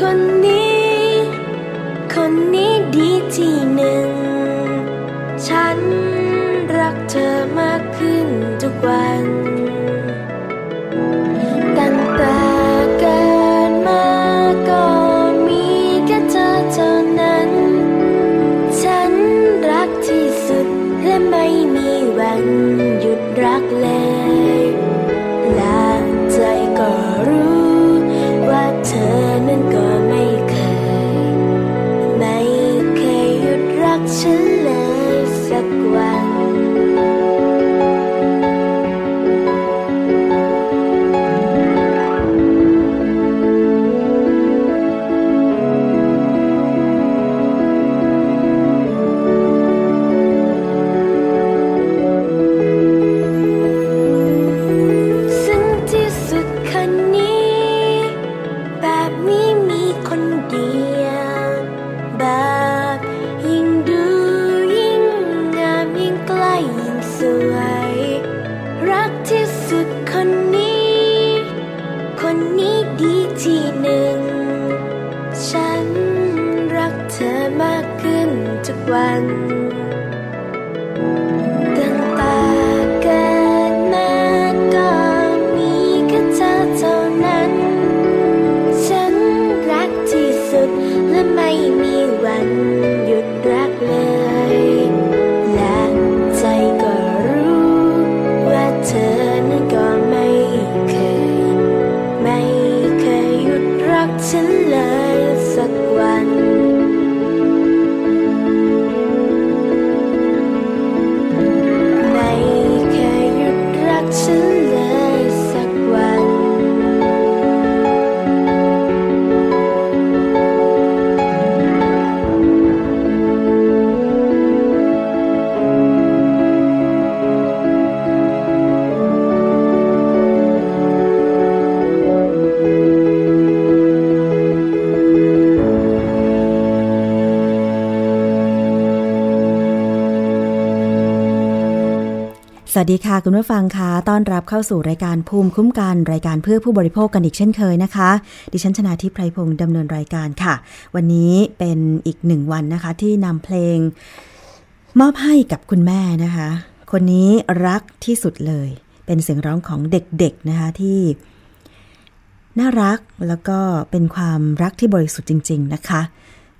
สุด ดีค่ะคุณผู้ฟังคะต้อนรับเข้าสู่รายการภูมิคุ้มกันรายการเพื่อผู้บริโภคกันอีกเช่นเคยนะคะ ดิฉันชนาทิพไพรพงศ์ดำเนินรายการค่ะ วันนี้เป็นอีกหนึ่งวันนะคะ ที่นำเพลง มอบให้กับคุณแม่นะคะ คนนี้รักที่สุดเลย เป็นเสียงร้องของเด็กๆนะคะที่ น่ารักแล้วก็เป็นความรักที่บริสุทธิ์จริง ๆ นะคะ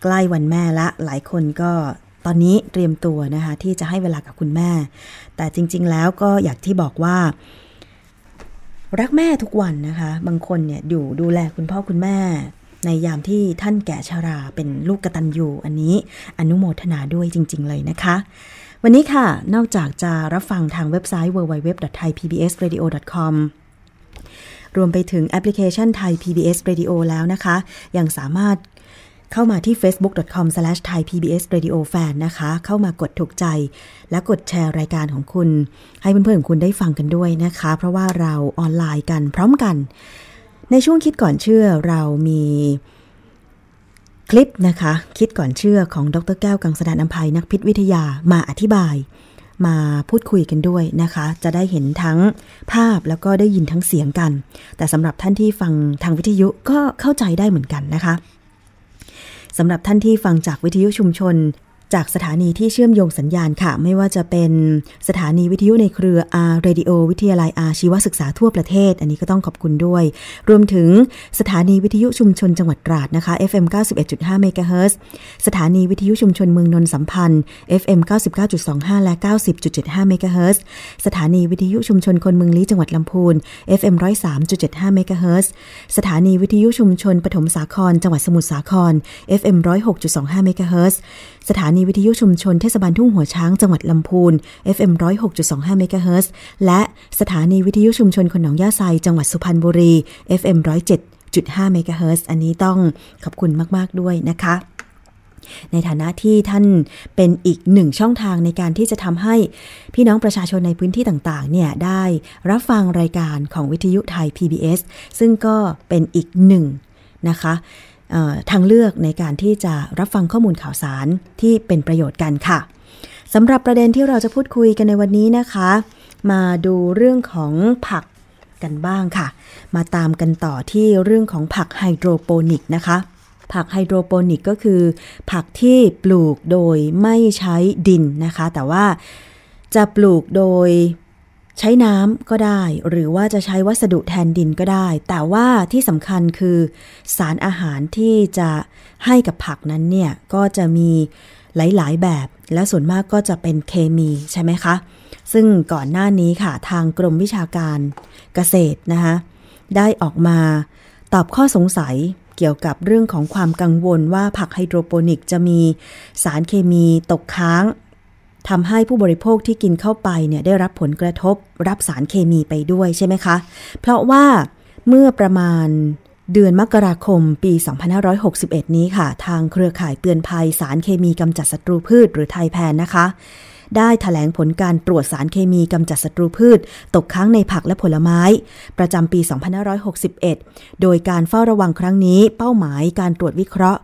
ใกล้วันแม่ละหลายคนก็ ตอนนี้เตรียมตัวนะคะที่จะให้เวลากับคุณแม่ แต่จริง ๆ แล้วก็อยากที่บอกว่า รักแม่ทุกวันนะคะ บางคนเนี่ยอยู่ดูแลคุณพ่อคุณแม่ ในยามที่ท่านแก่ชาราเป็นลูกกระตัญญูอันนี้อนุโมทนาด้วยจริง ๆ เลยนะคะ วันนี้ค่ะ นอกจากจะรับฟังทางเว็บไซต์ www.thaipbsradio.com รวมไปถึงแอปพลิเคชันไทย PBS Radio แล้วนะคะ ยังสามารถ เข้ามาที่ facebook.com/thaipbsradiofan นะคะ เข้ามากดถูกใจ และกดแชร์รายการของคุณ ให้เพื่อนๆของคุณได้ฟังกันด้วยนะคะ เพราะว่าเราออนไลน์กันพร้อมกัน ในช่วงคิดก่อนเชื่อเรามีคลิปนะคะ คิดก่อนเชื่อของดรแก้วกังสดานอัมภัยนักพิษวิทยามาอธิบาย มาพูดคุยกันด้วยนะคะ จะได้เห็นทั้งภาพแล้วก็ได้ยินทั้งเสียงกัน แต่สำหรับท่านที่ฟังทางวิทยุก็เข้าใจได้เหมือนกันนะคะ สำหรับท่านที่ฟังจากวิทยุชุมชน จากสถานีที่เชื่อมโยงสัญญาณค่ะ ไม่ว่าจะเป็นสถานีวิทยุในเครือ R Radio วิทยาลัยอาชีวศึกษาทั่วประเทศ อันนี้ก็ต้องขอบคุณด้วย รวมถึงสถานีวิทยุชุมชนจังหวัดตราดนะคะ FM 91.5เมกะเฮิร์สถานีวิทยุชุมชนเมืองนนท์สัมพันธ์ FM 99.25 และ 90.75เมกะเฮิร์สถานีวิทยุชุมชนคนเมืองลี้จังหวัดลำพูน FM 103.75เมกะเฮิร์สถานีวิทยุชุมชนปฐมสาครจังหวัดสมุทรสาคร FM 106.25เมกะเฮิร์สถานีวิทยุชุมชนเทศบาลทุ่งหัวช้างจังหวัดลำพูน FM 106.25เมกะเฮิรตซ์และสถานีวิทยุชุมชนคนหนองย่าไซจังหวัดสุพรรณบุรี FM 107.5เมกะเฮิรตซ์อันนี้ต้องขอบคุณมาก ๆ ด้วยนะคะ ในฐานะที่ท่านเป็นอีกหนึ่งช่องทางในการที่จะทำให้พี่น้องประชาชนในพื้นที่ต่าง ๆ เนี่ยได้รับฟังรายการของวิทยุไทย PBS ซึ่งก็เป็นอีกหนึ่งนะคะ ทางเลือกในการที่จะรับฟังข้อมูลข่าวสารที่เป็นประโยชน์กันค่ะสำหรับประเด็นที่เราจะพูดคุยกันในวันนี้นะคะ มาดูเรื่องของผักกันบ้างค่ะ มาตามกันต่อที่เรื่องของผักไฮโดรโปนิกนะคะ ผักไฮโดรโปนิกก็คือ ผักที่ปลูกโดยไม่ใช้ดินนะคะ แต่ว่าจะปลูกโดย ใช้น้ำก็ได้ หรือว่าจะใช้วัสดุแทนดินก็ได้ แต่ว่าที่สำคัญคือ สารอาหารที่จะให้กับผักนั้นเนี่ย ก็จะมีหลาย ๆ แบบ และส่วนมากก็จะเป็นเคมีใช่ไหมคะ ซึ่งก่อนหน้านี้ค่ะทางกรมวิชาการเกษตรนะคะได้ออกมาตอบข้อสงสัยเกี่ยวกับเรื่องของความกังวลว่าผักไฮโดรโปนิกจะมีสารเคมีตกค้าง ทำให้ผู้บริโภคที่กินเข้าไปเนี่ยได้รับผลกระทบรับสารเคมีไปด้วยใช่ไหมคะ เพราะว่าเมื่อประมาณเดือนมกราคมปี 2561 นี้ค่ะ ทางเครือข่ายเตือนภัยสารเคมีกำจัดศัตรูพืชหรือไทยแพนนะคะ ได้ถแถลงผลการตรวจสารเคมีกำจัดศัตรูพืช ตกค้างในผักและผลไม้ ประจำปี 2561 โดยการเฝ้าระวังครั้งนี้ เป้าหมายการตรวจวิเคราะห์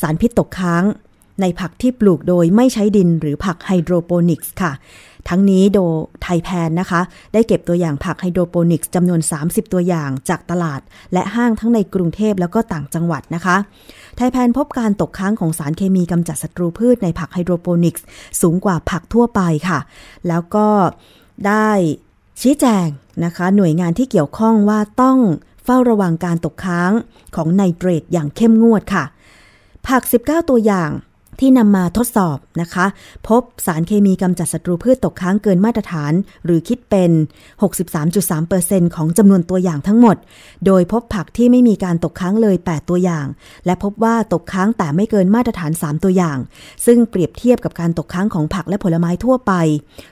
สารพิษตกค้าง ในผักที่ปลูกโดยไม่ใช้ดินหรือผักไฮโดรโปนิกส์ค่ะ ทั้งนี้โดไทยแพนนะคะ ได้เก็บตัวอย่างผักไฮโดรโปนิกส์จำนวน 30 ตัวอย่างจากตลาด และห้างทั้งในกรุงเทพแล้วก็ต่างจังหวัดนะคะ ไทยแพนพบการตกค้างของสารเคมีกำจัดศัตรูพืชในผักไฮโดรโปนิกส์สูงกว่าผักทั่วไปค่ะ แล้วก็ได้ชี้แจงนะคะ หน่วยงานที่เกี่ยวข้องว่าต้องเฝ้าระวังการตกค้างของไนเตรตอย่างเข้มงวดค่ะ ผัก 19 ตัวอย่าง ที่นำมาทดสอบนะคะ พบสารเคมีกำจัดศัตรูพืชตกค้างเกินมาตรฐาน หรือคิดเป็น 63.3%ของจำนวนตัวอย่างทั้งหมด โดยพบผักที่ไม่มีการตกค้างเลย 8 ตัวอย่าง และพบว่าตกค้างแต่ไม่เกินมาตรฐาน 3 ตัวอย่าง ซึ่งเปรียบเทียบกับการตกค้างของผักและผลไม้ทั่วไป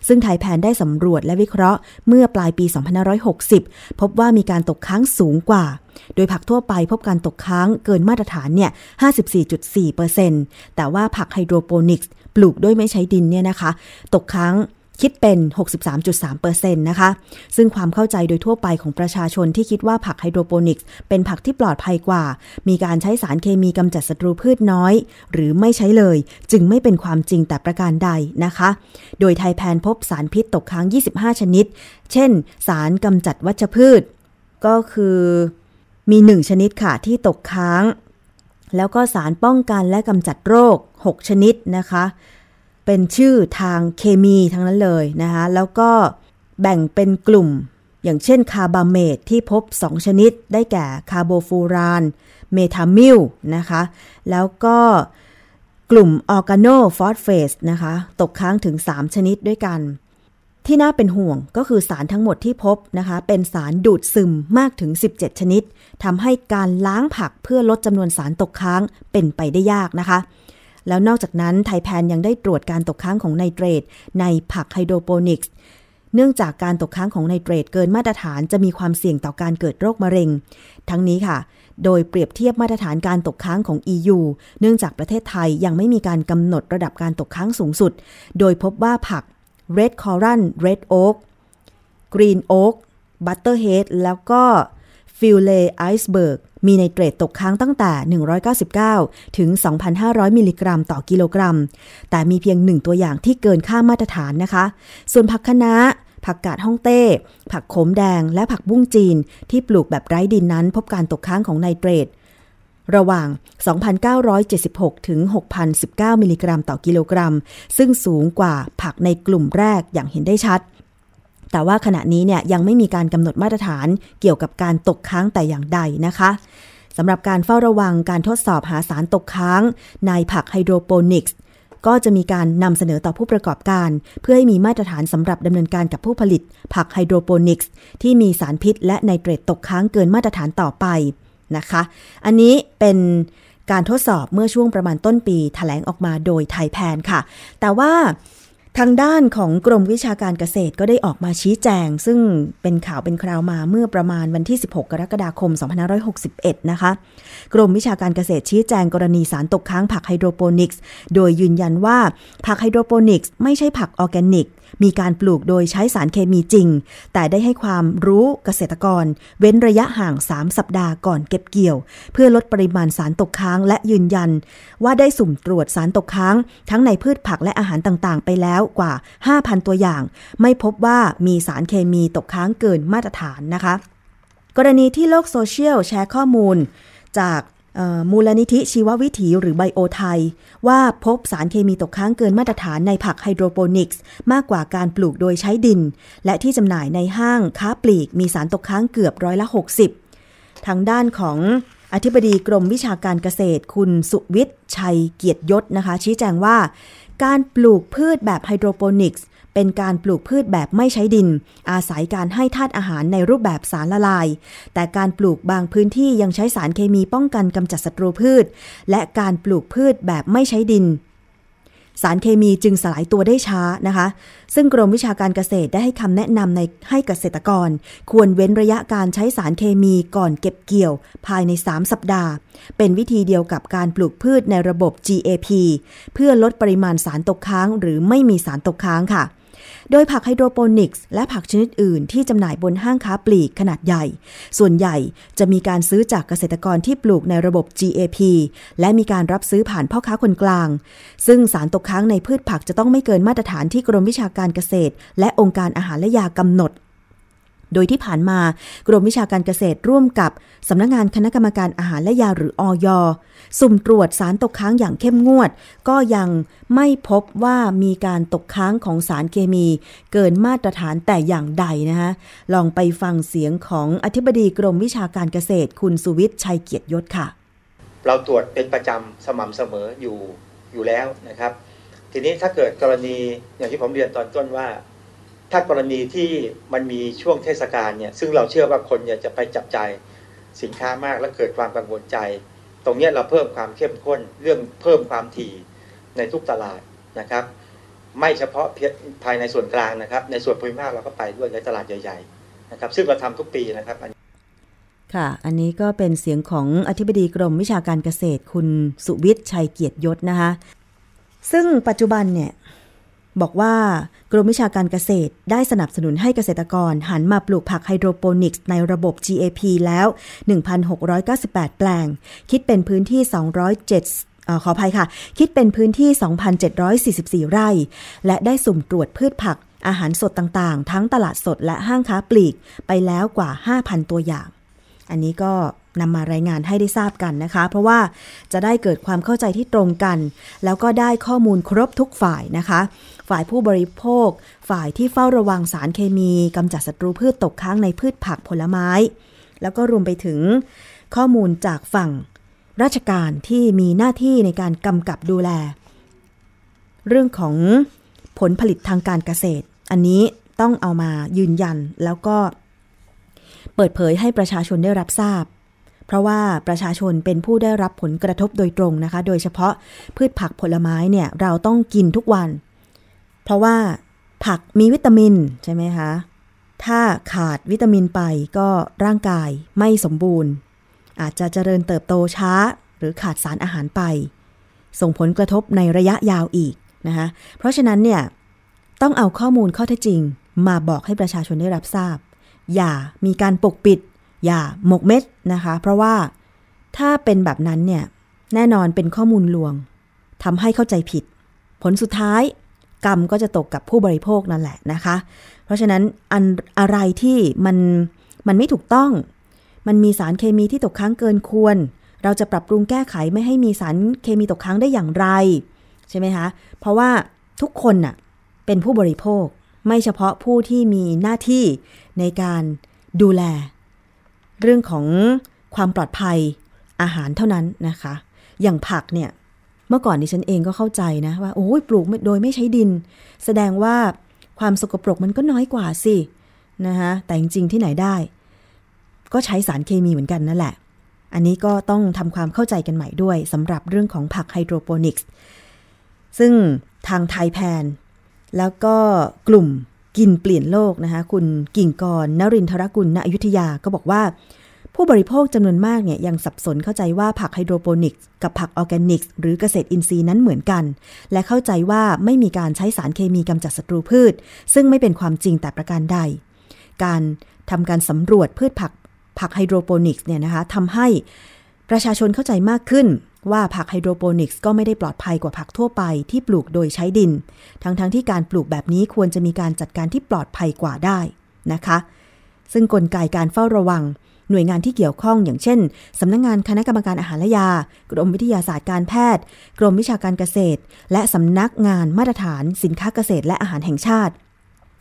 ซึ่งไทยแพนได้สำรวจและวิเคราะห์เมื่อปลายปี 2560 พบว่ามีการตกค้างสูงกว่า โดยผักทั่วไปพบการตกค้างเกินมาตรฐานเนี่ย 54.4%แต่ว่าผักไฮโดรโปนิกส์ปลูกด้วยไม่ใช้ดินเนี่ยนะคะ ตกค้างคิดเป็น 63.3%นะคะ ซึ่งความเข้าใจโดยทั่วไปของประชาชนที่คิดว่าผักไฮโดรโปนิกส์เป็นผักที่ปลอดภัยกว่า มีการใช้สารเคมีกำจัดศัตรูพืชน้อย หรือไม่ใช้เลย จึงไม่เป็นความจริงแต่ประการใดนะคะ โดยไทยแพนพบสารพิษตกค้าง 25 ชนิด เช่น สารกำจัดวัชพืช ก็คือ มีหนึ่งชนิดค่ะที่ตกค้าง แล้วก็สารป้องกันและกำจัดโรค 6 ชนิดนะคะ เป็นชื่อทางเคมีทั้งนั้นเลยนะคะแล้วก็แบ่งเป็นกลุ่ม อย่างเช่นคาร์บาเมตที่พบ 2 ชนิด ได้แก่คาร์โบฟูราน เมโทมิลนะคะ แล้วก็กลุ่มออร์แกโนฟอสเฟตนะคะ ตกค้างถึง 3 ชนิดด้วยกัน ที่น่าเป็นห่วงก็คือสารทั้งหมดที่พบนะคะ เป็นสารดูดซึมมากถึง 17 ชนิดทำให้การล้างผักเพื่อลดจำนวนสารตกค้างเป็นไปได้ยากนะคะ แล้วนอกจากนั้นไทยแพนยังได้ตรวจการตกค้างของไนเตรตในผักไฮโดรโปนิกส์เนื่องจากการตกค้างของไนเตรตเกินมาตรฐานจะมีความเสี่ยงต่อการเกิดโรคมะเร็ง ทั้งนี้ค่ะ โดยเปรียบเทียบมาตรฐานการตกค้างของ EU เนื่องจากประเทศไทยยังไม่มีการกำหนดระดับการตกค้างสูงสุด โดยพบว่าผัก Red Coral Red Oak Green Oak Butterhead แล้วก็ f i l e Iceberg มีไนเตรตตกค้างตั้งแต่ 199 ถึง 2,500 มิลลิกรัมต่อกิโลกรัม แต่มีเพียงหนึ่งตัวอย่างที่เกินค่ามาตรฐานนะคะ ส่วนผักคะน้า ผักกาดฮ่องเต้ ผักขมแดง และผักบุ้งจีน ที่ปลูกแบบไร้ดินนั้น พบการตกค้างของไนเตรต ระหว่าง 2,976 ถึง 6,019 มิลลิกรัมต่อกิโลกรัม ซึ่งสูงกว่าผักในกลุ่มแรกอย่างเห็นได้ชัด แต่ว่าขณะนี้เนี่ยยังไม่มีการกำหนดมาตรฐานเกี่ยวกับการตกค้างแต่อย่างใดนะคะสำหรับการเฝ้าระวังการทดสอบหาสารตกค้างในผักไฮโดรโปนิกส์ก็จะมีการนำเสนอต่อผู้ประกอบการ เพื่อให้มีมาตรฐานสำหรับดำเนินการกับผู้ผลิต ผักไฮโดรโปนิกส์ที่มีสารพิษและไนเตรตตกค้างเกินมาตรฐานต่อไป นะคะ อันนี้เป็นการทดสอบเมื่อช่วงประมาณต้นปีแถลงออกมาโดยไทยแพนค่ะ แต่ว่าทางด้านของกรมวิชาการเกษตรก็ได้ออกมาชี้แจง ซึ่งเป็นข่าวเป็นคราวมาเมื่อประมาณวันที่ 16 กรกฎาคม 2561 นะคะ กรมวิชาการเกษตรชี้แจงกรณีสารตกค้างผักไฮโดรโปนิกส์ โดยยืนยันว่าผักไฮโดรโปนิกส์ไม่ใช่ผักออร์แกนิก มีการปลูกโดยใช้สารเคมีจริง แต่ได้ให้ความรู้เกษตรกร เว้นระยะห่าง 3 สัปดาห์ก่อนเก็บเกี่ยว เพื่อลดปริมาณสารตกค้างและยืนยัน ว่าได้สุ่มตรวจสารตกค้าง ทั้งในพืชผักและอาหารต่างๆ ไปแล้วกว่า 5,000 ตัวอย่าง ไม่พบว่ามีสารเคมีตกค้างเกินมาตรฐานนะคะ กรณีที่โลกโซเชียลแชร์ข้อมูล จาก มูลนิธิชีววิถีหรือไบโอไทย ว่าพบสารเคมีตกค้างเกินมาตรฐานในผักไฮโดรโปนิกส์มากกว่าการปลูกโดยใช้ดิน และที่จำหน่ายในห้างค้าปลีกมีสารตกค้างเกือบร้อยละ 60 ทางด้านของอธิบดีกรมวิชาการเกษตร คุณสุวิทย์ชัยเกียรติยศนะคะ ชี้แจงว่า การปลูกพืชแบบไฮโดรโปนิกส์ เป็นการปลูกพืชแบบไม่ใช้ดิน อาศัยการให้ธาตุอาหารในรูปแบบสารละลาย แต่การปลูกบางพื้นที่ยังใช้สารเคมีป้องกันกำจัดศัตรูพืช และการปลูกพืชแบบไม่ใช้ดิน สารเคมีจึงสลายตัวได้ช้านะคะ ซึ่งกรมวิชาการเกษตรได้ให้คำแนะนำในให้เกษตรกร ควรเว้นระยะการใช้สารเคมีก่อนเก็บเกี่ยว ภายใน 3 สัปดาห์ เป็นวิธีเดียวกับการปลูกพืชในระบบ GAP เพื่อลดปริมาณสารตกค้างหรือไม่มีสารตกค้างค่ะ โดยผักไฮโดรโปนิกส์และผักชนิดอื่นที่จำหน่ายบนห้างค้าปลีกขนาดใหญ่ ส่วนใหญ่จะมีการซื้อจากเกษตรกรที่ปลูกในระบบ GAP และมีการรับซื้อผ่านพ่อค้าคนกลาง ซึ่งสารตกค้างในพืชผักจะต้องไม่เกินมาตรฐานที่กรมวิชาการเกษตร และองค์การอาหารและยากำหนด โดยที่ผ่านมากรมวิชาการเกษตรร่วมกับสำนักงานคณะกรรมการอาหารและยาหรืออยสุ่มตรวจสารตกค้างอย่างเข้มงวด ก็ยังไม่พบว่ามีการตกค้างของสารเคมี เกินมาตรฐานแต่อย่างใดนะคะลองไปฟังเสียงของอธิบดีกรมวิชาการเกษตร คุณสุวิทย์ชัยเกียรติยศค่ะ เราตรวจเป็นประจำสม่ำเสมออยู่อยู่แล้วนะครับ ทีนี้ถ้าเกิดกรณีอย่างที่ผมเรียนตอนต้นว่า ถ้ากรณีที่มันมีช่วงเทศกาลเนี่ยซึ่งเราเชื่อว่าคนเนี่ยจะไปจับใจสินค้ามากและเกิดความกังวลใจ ตรงนี้เราเพิ่มความเข้มข้นเรื่องเพิ่มความถี่ในทุกตลาดนะครับ ไม่เฉพาะภายในส่วนกลางนะครับ ในส่วนภูมิภาคเราก็ไปด้วยในตลาดใหญ่ๆนะครับ ซึ่งเราทำทุกปีนะครับค่ะ อันนี้ก็เป็นเสียงของอธิบดีกรมวิชาการเกษตรคุณสุวิทย์ชัยเกียรติยศนะคะ ซึ่งปัจจุบันเนี่ย บอกว่ากรมวิชาการเกษตรได้สนับสนุนให้เกษตรกรหันมาปลูกผักไฮโดรโปนิกส์ในระบบ GAP แล้ว 1,698 แปลง คิดเป็นพื้นที่ 207เอ่อขออภัยค่ะ คิดเป็นพื้นที่ 2,744 ไร่ และได้สุ่มตรวจพืชผัก อาหารสดต่างๆ ทั้งตลาดสดและห้างค้าปลีก ไปแล้วกว่า 5,000 ตัวอย่าง อันนี้ก็นำมารายงานให้ได้ทราบกันนะคะ เพราะว่าจะได้เกิดความเข้าใจที่ตรงกัน แล้วก็ได้ข้อมูลครบทุกฝ่ายนะคะ ฝ่ายผู้บริโภค ฝ่ายที่เฝ้าระวังสารเคมีกำจัดศัตรูพืชตกค้างในพืชผักผลไม้ แล้วก็รวมไปถึงข้อมูลจากฝั่งราชการที่มีหน้าที่ในการกำกับดูแล เรื่องของผลผลิตทางการเกษตร อันนี้ต้องเอามายืนยันแล้วก็ เปิดเผยให้ประชาชนได้รับทราบ เพราะว่าประชาชนเป็นผู้ได้รับผลกระทบโดยตรงนะคะ โดยเฉพาะพืชผักผลไม้เนี่ยเราต้องกินทุกวัน เพราะว่าผักมีวิตามินใช่ไหมคะ ถ้าขาดวิตามินไปก็ร่างกายไม่สมบูรณ์ อาจจะเจริญเติบโตช้า หรือขาดสารอาหารไป ส่งผลกระทบในระยะยาวอีกนะคะเพราะฉะนั้นเนี่ยต้องเอาข้อมูลข้อเท็จจริง มาบอกให้ประชาชนได้รับทราบ อย่ามีการปกปิด อย่าหมกเม็ดนะคะ เพราะว่าถ้าเป็นแบบนั้นเนี่ยแน่นอนเป็นข้อมูลลวงทำให้เข้าใจผิด ผลสุดท้าย กรรมก็จะตกกับผู้บริโภคนั่นแหละนะคะ เพราะฉะนั้นอันอะไรที่มันมันไม่ถูกต้อง มันมีสารเคมีที่ตกค้างเกินควร เราจะปรับปรุงแก้ไขไม่ให้มีสารเคมีตกค้างได้อย่างไร ใช่ไหมคะ เพราะว่าทุกคนน่ะเป็นผู้บริโภคไม่เฉพาะผู้ที่มีหน้าที่ในการดูแล เรื่องของความปลอดภัยอาหารเท่านั้นนะคะ อย่างผักเนี่ย เมื่อก่อนดิฉันเองก็เข้าใจนะว่าโอ้ยปลูกโดยไม่ใช้ดิน แสดงว่าความสกปรกมันก็น้อยกว่าสินะคะแต่จริงๆที่ไหนได้ ก็ใช้สารเคมีเหมือนกันนั่นแหละ อันนี้ก็ต้องทำความเข้าใจกันใหม่ด้วยสำหรับเรื่องของผักไฮโดรโปนิกส์ซึ่งทางไทยแพน แล้วก็กลุ่มกินเปลี่ยนโลกนะคะคุณกิ่งกรนรินทรกุลณอยุธยาก็บอกว่า ผู้บริโภคจำนวนมากเนี่ยยังสับสนเข้าใจว่าผักไฮโดรโปนิกส์กับผักออร์แกนิกส์หรือเกษตรอินทรีย์นั้นเหมือนกัน และเข้าใจว่าไม่มีการใช้สารเคมีกำจัดศัตรูพืช ซึ่งไม่เป็นความจริงแต่ประการใด การทำการสำรวจพืชผักผักไฮโดรโปนิกส์เนี่ยนะคะทำให้ประชาชนเข้าใจมากขึ้นว่าผักไฮโดรโปนิกส์ก็ไม่ได้ปลอดภัยกว่าผักทั่วไปที่ปลูกโดยใช้ดิน ทั้งๆทที่การปลูกแบบนี้ควรจะมีการจัดการที่ปลอดภัยกว่าได้นะคะ ซึ่งกลไกการเฝ้าระวัง หน่วยงานที่เกี่ยวข้องอย่างเช่นสำนักงงานคณะกรรมการอาหารและยา กรมวิทยาศาสตร์การแพทย์ กรมวิชาการเกษตร และสำนักงานมาตรฐานสินค้าเกษตรและอาหารแห่งชาติ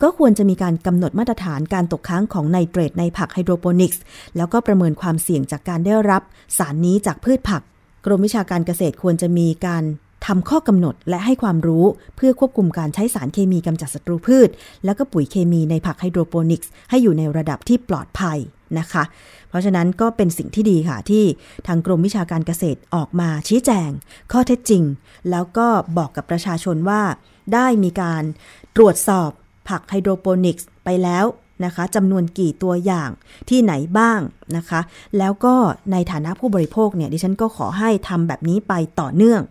ก็ควรจะมีการกำหนดมาตรฐานการตกค้างของไนเตรตในผักไฮโดรโปนิกส์แล้วก็ประเมินความเสี่ยงจากการได้รับ สารนี้จากพืชผัก กรมวิชาการเกษตรควรจะมีการทำข้อกำหนดและให้ความรู้เพื่อควบคุมการใช้สารเคมีกำจัดศัตรูพืช แล้วก็ปุ๋ยเคมีในผักไฮโดรโปนิกส์ให้อยู่ในระดับที่ปลอดภัย นะคะ เพราะฉะนั้นก็เป็นสิ่งที่ดีค่ะที่ทางกรมวิชาการเกษตรออกมาชี้แจง ข้อเท็จจริง แล้วก็บอกกับประชาชนว่า ได้มีการตรวจสอบผักไฮโดรโปนิกส์ไปแล้วนะคะจำนวนกี่ตัวอย่างที่ไหนบ้างนะคะ แล้วก็ในฐานะผู้บริโภคเนี่ยดิฉันก็ขอให้ทำแบบนี้ไปต่อเนื่อง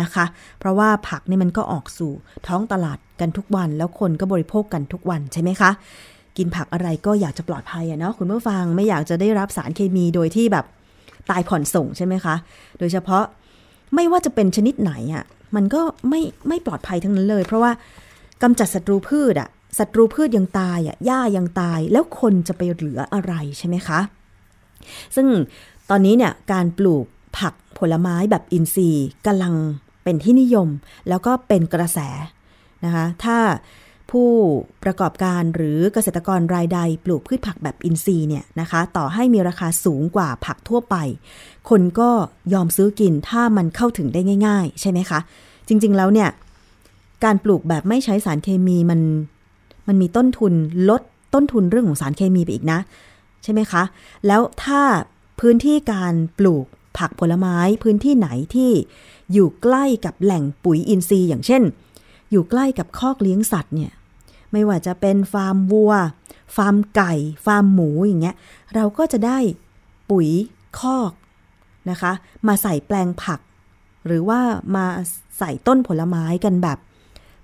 นะคะ เพราะว่าผักนี่มันก็ออกสู่ท้องตลาดกันทุกวัน แล้วคนก็บริโภคกันทุกวันใช่ไหมคะ กินผักอะไรก็อยากจะปลอดภัยอะเนาะคุณผู้ฟังไม่อยากจะได้รับสารเคมีโดยที่แบบตายผ่อนส่งใช่ไหมคะ โดยเฉพาะไม่ว่าจะเป็นชนิดไหนอะมันก็ไม่ไม่ปลอดภัยทั้งนั้นเลย เพราะว่ากำจัดศัตรูพืชอะศัตรูพืชยังตายอะหญ้ายังตาย แล้วคนจะไปเหลืออะไรใช่ไหมคะ ซึ่งตอนนี้เนี่ยการปลูกผักผลไม้แบบอินทรีย์กำลังเป็นที่นิยม แล้วก็เป็นกระแสนะคะ ถ้า ผู้ประกอบการหรือเกษตรกรรายใดปลูกพืชผักแบบอินทรีย์เนี่ยนะคะ ต่อให้มีราคาสูงกว่าผักทั่วไป คนก็ยอมซื้อกินถ้ามันเข้าถึงได้ง่าย ๆ ใช่ไหมคะ จริงๆแล้วเนี่ย การปลูกแบบไม่ใช้สารเคมีมันมันมีต้นทุนลดต้นทุนเรื่องของสารเคมีไปอีกนะ ใช่ไหมคะ แล้วถ้าพื้นที่การปลูกผักผลไม้พื้นที่ไหนที่อยู่ใกล้กับแหล่งปุ๋ยอินทรีย์ อย่างเช่น อยู่ใกล้กับคอกเลี้ยงสัตว์เนี่ยไม่ว่าจะเป็นฟาร์มวัว ฟาร์มไก่ ฟาร์มหมูอย่างเงี้ยเราก็จะได้ปุ๋ยคอกนะคะ มาใส่แปลงผัก หรือว่ามาใส่ต้นผลไม้กันแบบ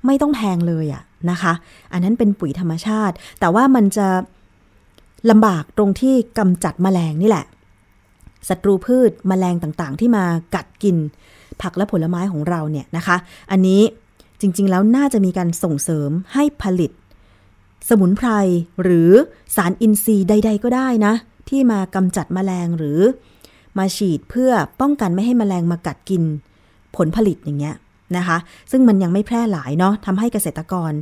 ไม่ต้องแพงเลยอะนะคะ อันนั้นเป็นปุ๋ยธรรมชาติ แต่ว่ามันจะลำบากตรงที่กำจัดแมลงนี่แหละศัตรูพืชมแมลงต่างๆ ที่มากัดกิน ผักและผลไม้ของเราเนี่ยนะคะ อันนี้ จริง ๆ แล้วน่าจะมีการส่งเสริมให้ผลิต สมุนไพรหรือสารอินทรีย์ใด ๆ ก็ได้นะ ที่มากำจัดมแมลงหรือ มาฉีดเพื่อป้องกันไม่ให้มแมลงมากัดกิน ผลผลิตอย่างเงี้ยนะคะ ซึ่งมันยังไม่แพร่หลายเนาะทำให้เกษตรกร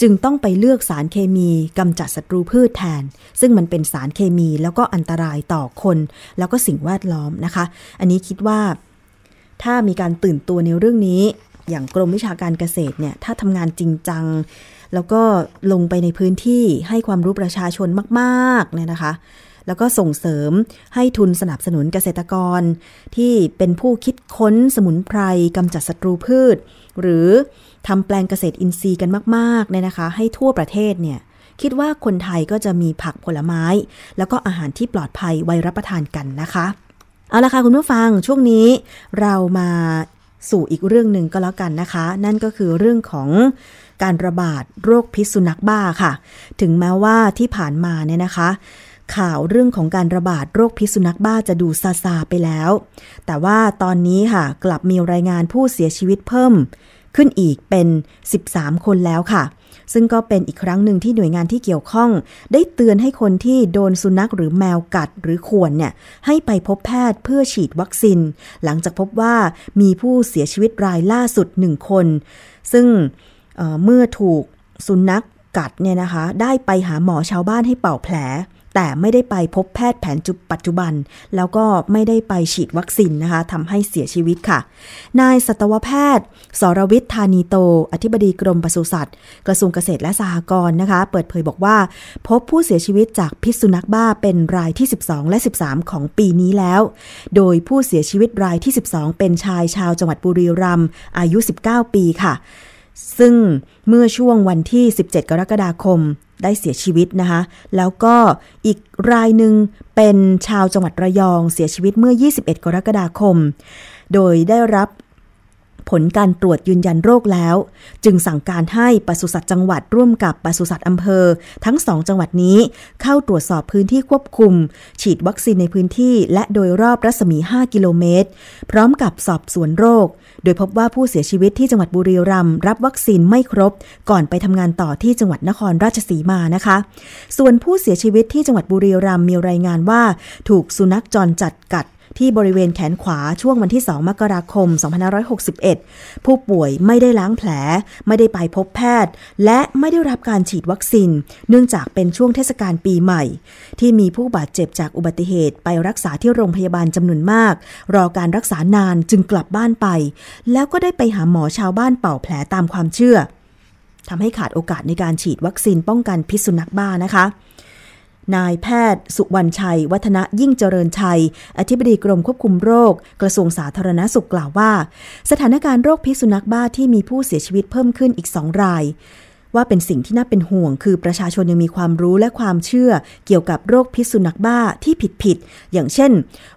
จึงต้องไปเลือกสารเคมีกำจัดศัตรูพืชแทน ซึ่งมันเป็นสารเคมีแล้วก็อันตรายต่อคน แล้วก็สิ่งแวดล้อมนะคะ อันนี้คิดว่า ถ้ามีการตื่นตัวในเรื่องนี้ อย่างกรมวิชาการเกษตรเนี่ยถ้าทำงานจริงจัง แล้วก็ลงไปในพื้นที่ให้ความรู้ประชาชนมากๆเนี่ยนะคะ แล้วก็ส่งเสริมให้ทุนสนับสนุนเกษตรกร ที่เป็นผู้คิดค้นสมุนไพรกำจัดศัตรูพืช หรือทำแปลงเกษตรอินทรีย์กันมากๆเนี่ยนะคะ ให้ทั่วประเทศเนี่ยคิดว่าคนไทยก็จะมีผักผลไม้ แล้วก็อาหารที่ปลอดภัยไว้รับประทานกันนะคะ เอาละค่ะคุณผู้ฟังช่วงนี้เรามา สู่อีกเรื่องหนึ่งก็แล้วกันนะคะ นั่นก็คือเรื่องของการระบาดโรคพิษสุนัขบ้าค่ะ ถึงแม้ว่าที่ผ่านมาเนี่ยนะคะ ข่าวเรื่องของการระบาดโรคพิษสุนัขบ้าจะดูซาซาไปแล้ว แต่ว่าตอนนี้ค่ะ กลับมีรายงานผู้เสียชีวิตเพิ่ม ขึ้นอีกเป็น 13 คนแล้วค่ะ ซึ่งก็เป็นอีกครั้งหนึ่งที่หน่วยงานที่เกี่ยวข้อง ได้เตือนให้คนที่โดนสุนัขหรือแมวกัดหรือข่วนเนี่ยให้ไปพบแพทย์เพื่อฉีดวัคซีน หลังจากพบว่ามีผู้เสียชีวิตรายล่าสุดหนึ่งคน ซึ่งเเมื่อถูกสุนัขกัดเนี่ยนะคะ ได้ไปหาหมอชาวบ้านให้เป่าแผล แต่ไม่ได้ไปพบแพทย์แผนจุปัจจุบัน แล้วก็ไม่ได้ไปฉีดวัคซีนนะคะทำให้เสียชีวิตค่ะ นายสัตวแพทย์ สรวิทย์ธานีโต อธิบดีกรมปศุสัตว์ กระทรวงเกษตรและสหกรณ์นะคะ เปิดเผยบอกว่า พบผู้เสียชีวิตจากพิษสุนัขบ้าเป็นรายที่ 12 และ 13 ของปีนี้แล้ว โดยผู้เสียชีวิตรายที่ 12 เป็นชายชาวจังหวัดบุรีรัมย์อายุ 19 ปีค่ะ ซึ่งเมื่อช่วงวันที่ 17 กรกฎาคม ได้เสียชีวิตนะคะ แล้วก็อีกรายหนึ่งเป็นชาวจังหวัดระยองเสียชีวิตเมื่อ 21 กรกฎาคม โดยได้รับ ผลการตรวจยืนยันโรคแล้ว จึงสั่งการให้ปศุสัตว์จังหวัดร่วมกับปศุสัตว์อำเภอ ทั้งสองจังหวัดนี้เข้าตรวจสอบพื้นที่ควบคุม ฉีดวัคซีนในพื้นที่ และโดยรอบรัศมี 5 กิโลเมตร พร้อมกับสอบสวนโรค โดยพบว่าผู้เสียชีวิตที่จังหวัดบุรีรัมย์รับวัคซีนไม่ครบ ก่อนไปทำงานต่อที่จังหวัดนครราชสีมานะคะ ส่วนผู้เสียชีวิตที่จังหวัดบุรีรัมย์มีรายงานว่า ถูกสุนัขจรจัดกัด ที่บริเวณแขนขวาช่วงวันที่ 2 มกราคม 2561 ผู้ป่วยไม่ได้ล้างแผล ไม่ได้ไปพบแพทย์ และไม่ได้รับการฉีดวัคซีน เนื่องจากเป็นช่วงเทศกาลปีใหม่ ที่มีผู้บาดเจ็บจากอุบัติเหตุไปรักษาที่โรงพยาบาลจำนวนมาก รอการรักษานานจึงกลับบ้านไป แล้วก็ได้ไปหาหมอชาวบ้านเป่าแผลตามความเชื่อทำให้ขาดโอกาสในการฉีดวัคซีนป้องกันพิษสุนัขบ้านะคะ นายแพทย์ สุวรรณชัย วัฒนะยิ่งเจริญชัย อธิบดีกรมควบคุมโรค กระทรวงสาธารณสุขกล่าวว่า สถานการณ์โรคพิษสุนัขบ้าที่มีผู้เสียชีวิตเพิ่มขึ้นอีกสองราย ว่าเป็นสิ่งที่น่าเป็นห่วง คือประชาชนยังมีความรู้และความเชื่อ เกี่ยวกับโรคพิษสุนัขบ้าที่ผิดผิดอย่างเช่น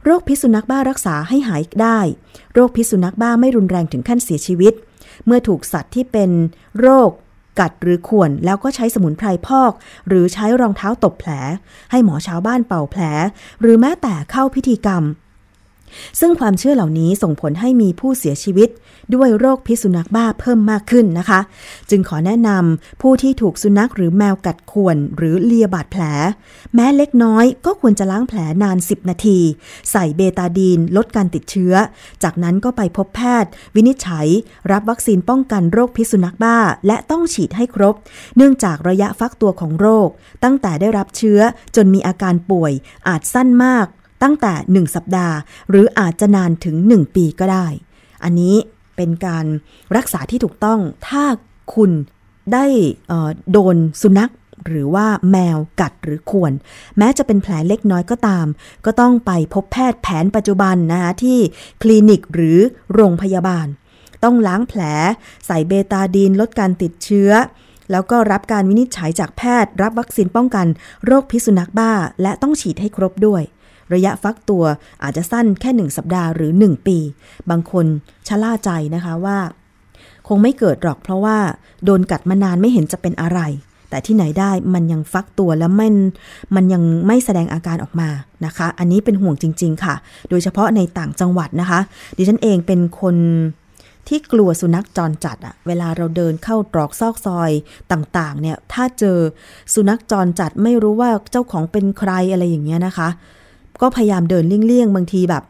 โรคพิษสุนัขบ้ารักษาให้หายได้ โรคพิษสุนัขบ้าไม่รุนแรงถึงขั้นเสียชีวิต เมื่อถูกสัตว์ที่เป็นโรค กัดหรือข่วนแล้วก็ใช้สมุนไพรพอก หรือใช้รองเท้าตบแผล ให้หมอชาวบ้านเป่าแผล หรือแม้แต่เข้าพิธีกรรม ซึ่งความเชื่อเหล่านี้ส่งผลให้มีผู้เสียชีวิต ด้วยโรคพิษสุนัขบ้าเพิ่มมากขึ้นนะคะ จึงขอแนะนำผู้ที่ถูกสุนัขหรือแมวกัดข่วน หรือเลียบาดแผล แม้เล็กน้อยก็ควรจะล้างแผลนาน 10 นาที ใส่เบตาดีนลดการติดเชื้อ จากนั้นก็ไปพบแพทย์ วินิจฉัย รับวัคซีนป้องกันโรคพิษสุนัขบ้า และต้องฉีดให้ครบ เนื่องจากระยะฟักตัวของโรค ตั้งแต่ได้รับเชื้อจนมีอาการป่วยอาจสั้นมาก ตั้งแต่ 1 สัปดาห์ หรืออาจจะนานถึง 1 ปีก็ได้ อันนี้เป็นการรักษาที่ถูกต้องถ้าคุณได้โดนสุนัขหรือว่าแมวกัดหรือข่วน แม้จะเป็นแผลเล็กน้อยก็ตาม ก็ต้องไปพบแพทย์แผนปัจจุบันนะคะที่คลินิกหรือโรงพยาบาล ต้องล้างแผล ใส่เบตาดีนลดการติดเชื้อ แล้วก็รับการวินิจฉัยจากแพทย์ รับวัคซีนป้องกัน โรคพิษสุนัขบ้า และต้องฉีดให้ครบด้วย ระยะฟักตัวอาจจะสั้นแค่หนึ่งสัปดาห์หรือหนึ่งปี บางคนชะล่าใจนะคะว่า คงไม่เกิดหรอกเพราะว่าโดนกัดมานานไม่เห็นจะเป็นอะไร แต่ที่ไหนได้มันยังฟักตัวแล้วมันมันยังไม่แสดงอาการออกมานะคะ อันนี้เป็นห่วงจริง ๆ ค่ะ โดยเฉพาะในต่างจังหวัดนะคะ ดิฉันเองเป็นคนที่กลัวสุนัขจรจัดอะเวลาเราเดินเข้าตรอกซอกซอยต่างๆ เนี่ย ถ้าเจอสุนัขจรจัดไม่รู้ว่าเจ้าของเป็นใครอะไรอย่างเงี้ยนะคะ ก็พยายามเดินเลี่ยงๆ บางทีแบบ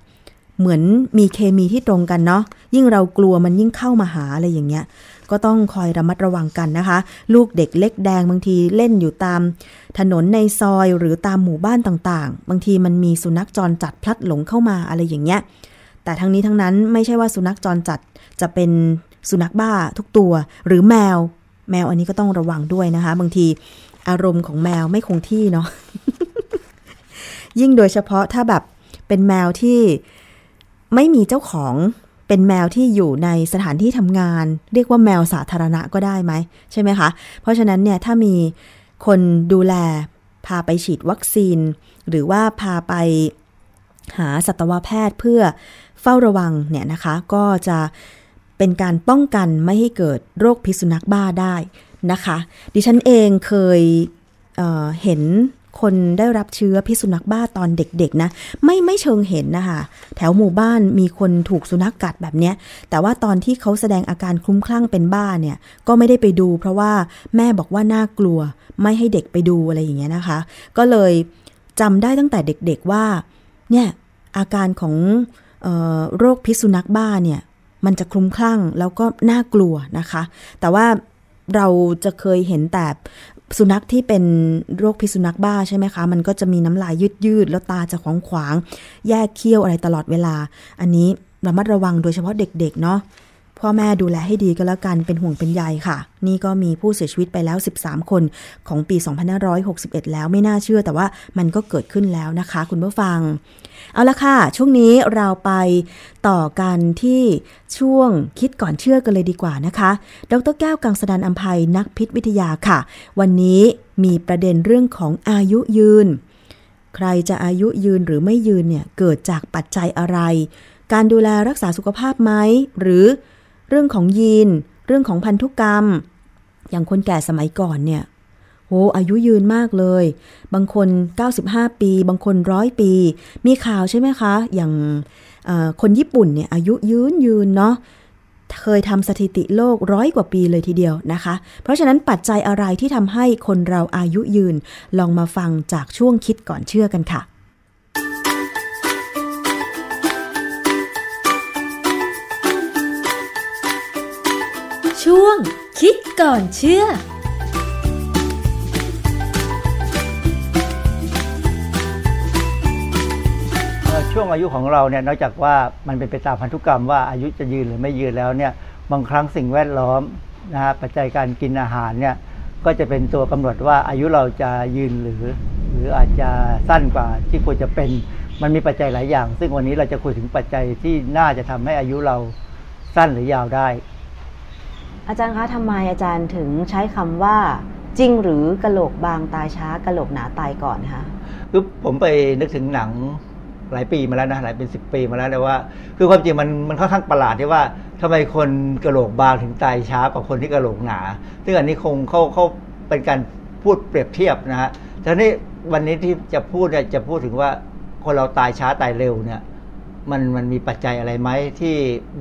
เหมือนมีเคมีที่ตรงกันเนาะยิ่งเรากลัวมันยิ่งเข้ามาหาอะไรอย่างเงี้ย ก็ต้องคอยระมัดระวังกันนะคะ ลูกเด็กเล็กแดงบางทีเล่นอยู่ตาม ถนนในซอยหรือตามหมู่บ้านต่างๆ บางทีมันมีสุนัขจรจัดพลัดหลงเข้ามาอะไรอย่างเงี้ยแต่ทั้งนี้ทั้งนั้นไม่ใช่ว่าสุนัขจรจัดจะเป็นสุนัขบ้าทุกตัว หรือแมว แมวอันนี้ก็ต้องระวังด้วยนะคะ บางทีอารมณ์ของแมวไม่คงที่เนาะ ยิ่งโดยเฉพาะถ้าแบบเป็นแมวที่ไม่มีเจ้าของเป็นแมวที่อยู่ในสถานที่ทำงาน เรียกว่าแมวสาธารณะก็ได้ไหมใช่ไหมคะ เพราะฉะนั้นเนี่ยถ้ามีคนดูแลพาไปฉีดวัคซีน หรือว่าพาไปหาสัตวแพทย์เพื่อเฝ้าระวังเนี่ยนะคะ ก็จะเป็นการป้องกันไม่ให้เกิดโรคพิษสุนัขบ้าได้นะคะ ดิฉันเองเคยเเห็น คนได้รับเชื้อพิษสุนัขบ้าตอนเด็กๆนะไม่ไม่เชิงเห็นนะคะแถวหมู่บ้านมีคนถูกสุนัขกกัดแบบเนี้ย แต่ว่าตอนที่เขาแสดงอาการคลุ้มคลั่งเป็นบ้าเนี่ย ก็ไม่ได้ไปดู เพราะว่าแม่บอกว่าน่ากลัว ไม่ให้เด็กไปดูอะไรอย่างเงี้ยนะคะ ก็เลยจำได้ตั้งแต่เด็กๆว่าเนี่ยอาการของโรคพิษสุนัขบ้าเนี่ยมันจะคลุ้มคลั่งแล้วก็น่ากลัวนะคะ แต่ว่าเราจะเคยเห็นแต่ สุนัขที่เป็นโรคพิษสุนัขบ้าใช่ไหมคะ มันก็จะมีน้ำลายยืดยืดแล้วตาจะขวางขวาง แยกเคี้ยวอะไรตลอดเวลา อันนี้ระมัดระวังโดยเฉพาะเด็กๆเนาะ พ่อแม่ดูแลให้ดีก็แล้วกันเป็นห่วงเป็นใยค่ะ นี่ก็มีผู้เสียชีวิตไปแล้ว 13 คนของปี 2561 แล้วไม่น่าเชื่อแต่ว่ามันก็เกิดขึ้นแล้วนะคะ คุณผู้ฟัง เอาละค่ะ ช่วงนี้เราไปต่อกันที่ช่วงคิดก่อนเชื่อกันเลยดีกว่านะคะ ดรแก้วกังสดานอัมภัยนักพิษวิทยาค่ะ วันนี้มีประเด็นเรื่องของอายุยืน ใครจะอายุยืนหรือไม่ยืนเนี่ยเกิดจากปัจจัยอะไร การดูแลรักษาสุขภาพไหมหรือ เรื่องของยีน เรื่องของพันธุกรรม อย่างคนแก่สมัยก่อนเนี่ยโหอายุยืนมากเลย บางคน 95 ปี บางคนร้อยปี มีข่าวใช่ไหมคะ อย่างคนญี่ปุ่นเนี่ยอายุยืนยืนเนาะเคยทำสถิติโลกร้อยกว่าปีเลยทีเดียวนะคะ เพราะฉะนั้นปัจจัยอะไรที่ทำให้คนเราอายุยืน ลองมาฟังจากช่วงคิดก่อนเชื่อกันค่ะ ช่วง คิดก่อนเชื่อช่วงอายุของเราเนี่ยนอกจากว่ามันเป็นไปตามพันธุกรรมว่าอายุจะยืนหรือไม่ยืนแล้วเนี่ยบางครั้งสิ่งแวดล้อมนะฮะปัจจัยการกินอาหารเนี่ยก็จะเป็นตัวกำหนดว่าอายุเราจะยืนหรือ หรืออาจจะสั้นกว่าที่ควรจะเป็นมันมีปัจจัยหลายอย่าง ซึ่งวันนี้เราจะคุยถึงปัจจัยที่น่าจะทำให้อายุเราสั้นหรือยาวได้ อาจารย์คะทำไมอาจารย์ถึงใช้คำว่า จริงหรือกะโหลกบางตายช้ากะโหลกหนาตายก่อนคะคือผมไปนึกถึงหนังหลายปีมาแล้วนะหลายเป็นสิบปีมาแล้วแต่ว่า คือความจริงมันมันค่อนข้างประหลาดที่ว่าทำไมคนกระโหลกบางถึงตายช้ากว่าคนที่กระโหลกหนา ซึ่งอันนี้คงเขาเขาเป็นการพูดเปรียบเทียบนะฮะทีนี้วันนี้ที่จะพูดเนี่ยจะพูดถึงว่าคนเราตายช้าตายเร็วเนี่ย มันมันมีปัจจัยอะไรไหมที่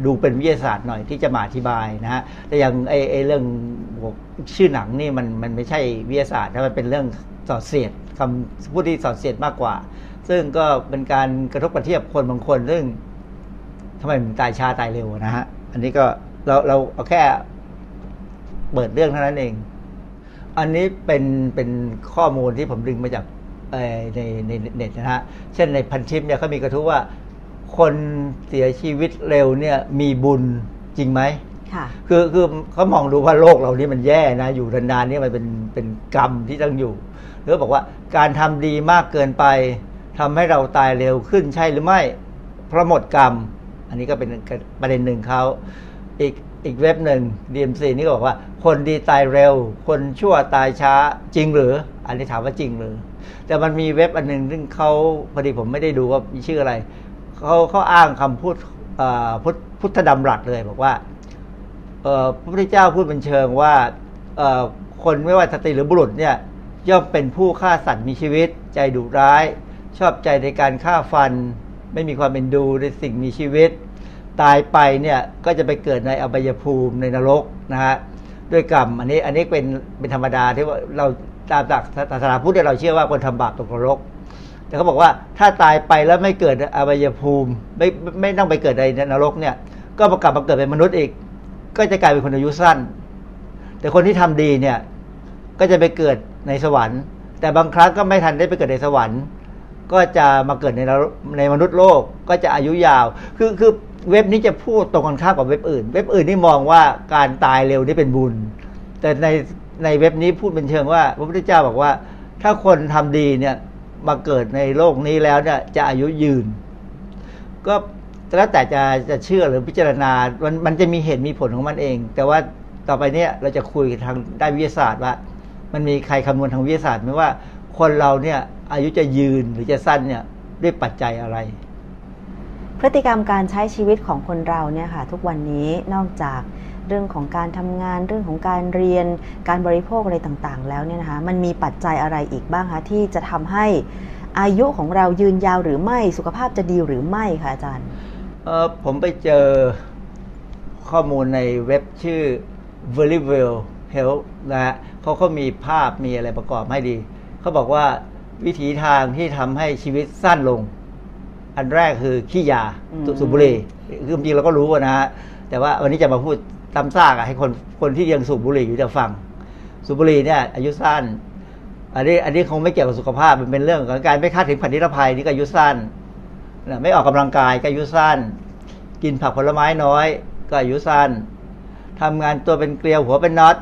ดูเป็นวิทยาศาสตร์หน่อยที่จะมาอธิบายนะฮะแต่อย่างไอไอเรื่องชื่อหนังนี่มันมันไม่ใช่วิทยาศาสตร์แต่มันเป็นเรื่องสอดเสียดคำพูดที่สอดเสียดมากกว่า ซึ่งก็เป็นการกระทบกระเทียบคนบางคนเรื่องทำไมมันตายช้าตายเร็วนะฮะอันนี้ก็เราเราเอาแค่เปิดเรื่องเท่านั้นเอง อันนี้เป็นเป็นข้อมูลที่ผมดึงมาจากในในเน็ตนะฮะ เช่นในพันทิปเนี่ยเขามีกระทู้ว่า คนเสียชีวิตเร็วเนี่ยมีบุญจริงไหมค่ะคือคือเขามองดูว่าโลกเรานี่มันแย่นะอยู่นานๆนี่มันเป็นเป็นกรรมที่ต้องอยู่หรือบอกว่าการทำดีมากเกินไปทำให้เราตายเร็วขึ้นใช่หรือไม่เพราะหมดกรรม อันนี้ก็เป็นประเด็นหนึ่งเขาอีกอีกเว็บหนึ่ง DMC นี่ก็บอกว่า คนดีตายเร็ว คนชั่วตายช้าจริงหรือ อันนี้ถามว่าจริงหรือ แต่มันมีเว็บอันหนึ่งซึ่งเขาพอดีผมไม่ได้ดูว่ามีชื่ออะไร เขาเขาอ้างคำพูดพุทพุทธดำรัสเลยบอกว่าพระพุทธเจ้าพูดเป็นเชิงว่าคนไม่ว่าสตรีหรือบุรุษเนี่ยย่อมเป็นผู้ฆ่าสัตว์มีชีวิต ใจดุร้าย ชอบใจในการฆ่าฟัน ไม่มีความเป็นดูในสิ่งมีชีวิต ตายไปเนี่ยก็จะไปเกิดในอบายภูมิในนรกนะฮะด้วยกรรมอันนี้อันนี้เป็นเป็นธรรมดาที่ว่าเราตามจากศาสนาพุทธเราเชื่อว่าคนทำบาปตกนรก แต่เขาบอกว่าถ้าตายไปแล้วไม่เกิดอวัยภูมิ ไม่ไม่ต้องไปเกิดในนรกเนี่ย ก็ประกลับมาเกิดเป็นมนุษย์อีก ก็จะกลายเป็นคนอายุสั้น แต่คนที่ทำดีเนี่ย ก็จะไปเกิดในสวรรค์ แต่บางครั้งก็ไม่ทันได้ไปเกิดในสวรรค์ ก็จะมาเกิดในในมนุษย์โลกก็จะอายุยาว คือคือเว็บนี้จะพูดตรงกันข้ามกับเว็บอื่น เว็บอื่นนี่มองว่าการตายเร็วนี่เป็นบุญ แต่ในในเว็บนี้พูดเป็นเชิงว่า พระพุทธเจ้าบอกว่า ถ้าคนทำดีเนี่ย มาเกิดในโลกนี้แล้วเนี่ยจะอายุยืน ก็แล้วแต่จะจะเชื่อหรือพิจารณา มันมันจะมีเหตุมีผลของมันเอง แต่ว่าต่อไปเนี่ยเราจะคุยทางด้านวิทยาศาสตร์ว่า มันมีใครคำนวณทางวิทยาศาสตร์ไหมว่าคนเราเนี่ยอายุจะยืนหรือจะสั้นเนี่ยด้วยปัจจัยอะไร พฤติกรรมการใช้ชีวิตของคนเราเนี่ยค่ะ ทุกวันนี้นอกจาก เรื่องของการทำงานเรื่องของการเรียนการบริโภคอะไรต่างๆ แล้วเนี่ยนะคะมันมีปัจจัยอะไรอีกบ้างคะที่จะทำให้อายุของเรายืนยาวหรือไม่สุขภาพจะดีหรือไม่คะอาจารย์เออผมไปเจอข้อมูลในเว็บชื่อ Very Well Health นะฮะเขาก็มีภาพมีอะไรประกอบให้ดี เขาบอกว่าวิถีทางที่ทำให้ชีวิตสั้นลง อันแรกคือขี้ยาอืมสูบบุหรี่คือจริงๆเราก็รู้อะนะฮะแต่ว่าวันนี้จะมาพูด ตำซากอะให้คนคนที่ยังสูบบุหรี่อยู่จะฟัง สูบบุหรี่เนี่ยอายุสั้น อันนี้อันนี้คงไม่เกี่ยวกับสุขภาพมันเป็นเรื่องของการไม่คาดถึงผันนิรภัยนี่ก็อายุสั้นนะไม่ออกกำลังกายก็อายุสั้น กินผักผลไม้น้อย ก็อายุสั้นทำงานตัวเป็นเกลียวหัวเป็นน็อต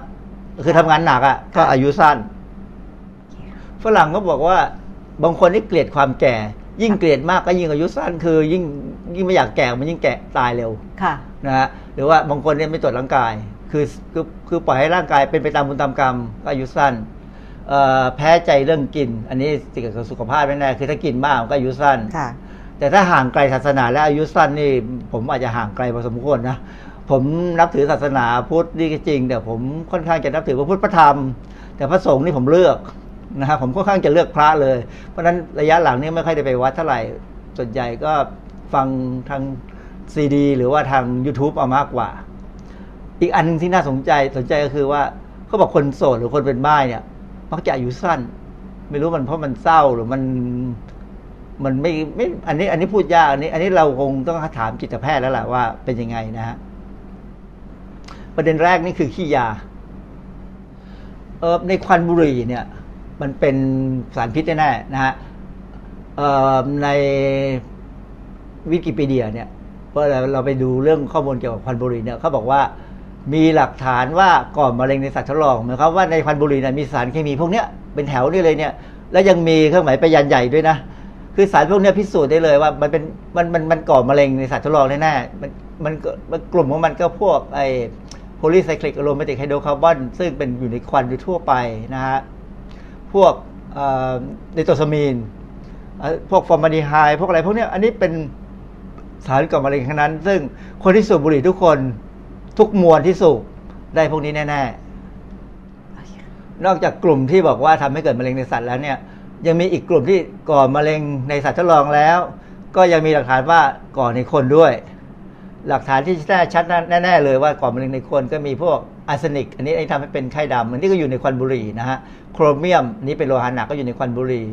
คือทำงานหนักอะ่ะก็อายุสั้นฝรั่งก็บอกว่าบางคนที่เกลียดความแก่ ยิ่งเกลียดมากก็ยิ่งอายุสั้นคือ ยิ่งยิ่งไม่อยากแก่มันยิ่งแก่ตายเร็วค่ะ นะฮะหรือว่าบางคนเนี่ยไม่ตรวจร่างกาย คือคือคือปล่อยให้ร่างกายเป็นไปตามบุญตามกรรมก็อายุสั้นเอ่อแพ้ใจเรื่องกิน อันนี้ติดกับสุขภาพแน่ๆคือถ้ากินมากมันก็อายุสั้นค่ะแต่ถ้าห่างไกลศาสนาและอายุสั้นนี่ ผมอาจจะห่างไกลพอสมควรนะผมนับถือศาสนาพุทธนี่ก็จริง แต่ผมค่อนข้างจะนับถือพระพุทธพระธรรม แต่พระสงฆ์นี่ผมเลือกนะครับผมค่อนข้างจะเลือกพระเลย เพราะฉะนั้นระยะหลังนี่ไม่ค่อยได้ไปวัดเท่าไหร่ส่วนใหญ่ก็ฟังทาง ซีดีหรือว่าทาง YouTube เอามากกว่า อีกอันหนึงที่น่าสนใจสนใจก็คือว่าเขาบอกคนโสดหรือคนเป็นบ้าเนี่ยมักจะอายุสั้น ไม่รู้มันเพราะมันเศร้าหรือมันมันไม่ไม่อันนี้ อันนี้พูดยากอันนี้ อันนี้เราคงต้องถามจิตแพทย์แล้วล่ะว่าเป็นยังไงนะฮะประเด็นแรกนี่คือขี้ยาเออในควันบุหรี่เนี่ย มันเป็นสารพิษแน่ๆนะฮะเออในวิกิพีเดียเนี่ย ราเราไปดูเรื่องข้อมูลเกี่ยวกับควันบุหรี่เนี่ยเขาบอกว่ามีหลักฐานว่าก่อนมะเร็งในสัตว์ทดลองหมายความว่าในควันบุหรี่เนี่ยมีสารเคมีพวกเนี้ยเป็นแถวนี่เลยเนี่ย แล้วยังมีเครื่องหมายไปยันใหญ่ด้วยนะ คือสารพวกเนี้ยพิสูจน์ได้เลยว่ามันเป็นมันมันมันก่อมะเร็งในสัตว์ทดลองแน่ๆมันมันกลุ่มของมันก็พวกไอโพลีไซคลิกอะโรมาติกไฮโดรคาร์บอนซึ่งเป็นอยู่ในควันโดยทั่วไปนะฮะพวกไนโตรซามีนพวกฟอร์มาดีไฮพวกอะไรพวกเนี้ยอันนี้เป็น สารก่อมะเร็งทั้งนั้น ซึ่งคนที่สูบบุหรี่ทุกคนทุกมวลที่สูบได้พวกนี้แน่ ๆ นอกจากกลุ่มที่บอกว่าทำให้เกิดมะเร็งในสัตว์แล้วเนี่ย ยังมีอีกกลุ่มที่ก่อมะเร็งในสัตว์ทดลองแล้ว ก็ยังมีหลักฐานว่าก่อในคนด้วย หลักฐานที่แน่ชัดแน่ๆเลยว่าก่อมะเร็งในคนก็มีพวกอาร์เซนิก อันนี้ไอ้ทำให้เป็นไข้ดำอันนี้ก็อยู่ในควันบุหรี่นะฮะโครเมียมอันนี้เป็นโลหะหนักก็อยู่ในควันบุหรี่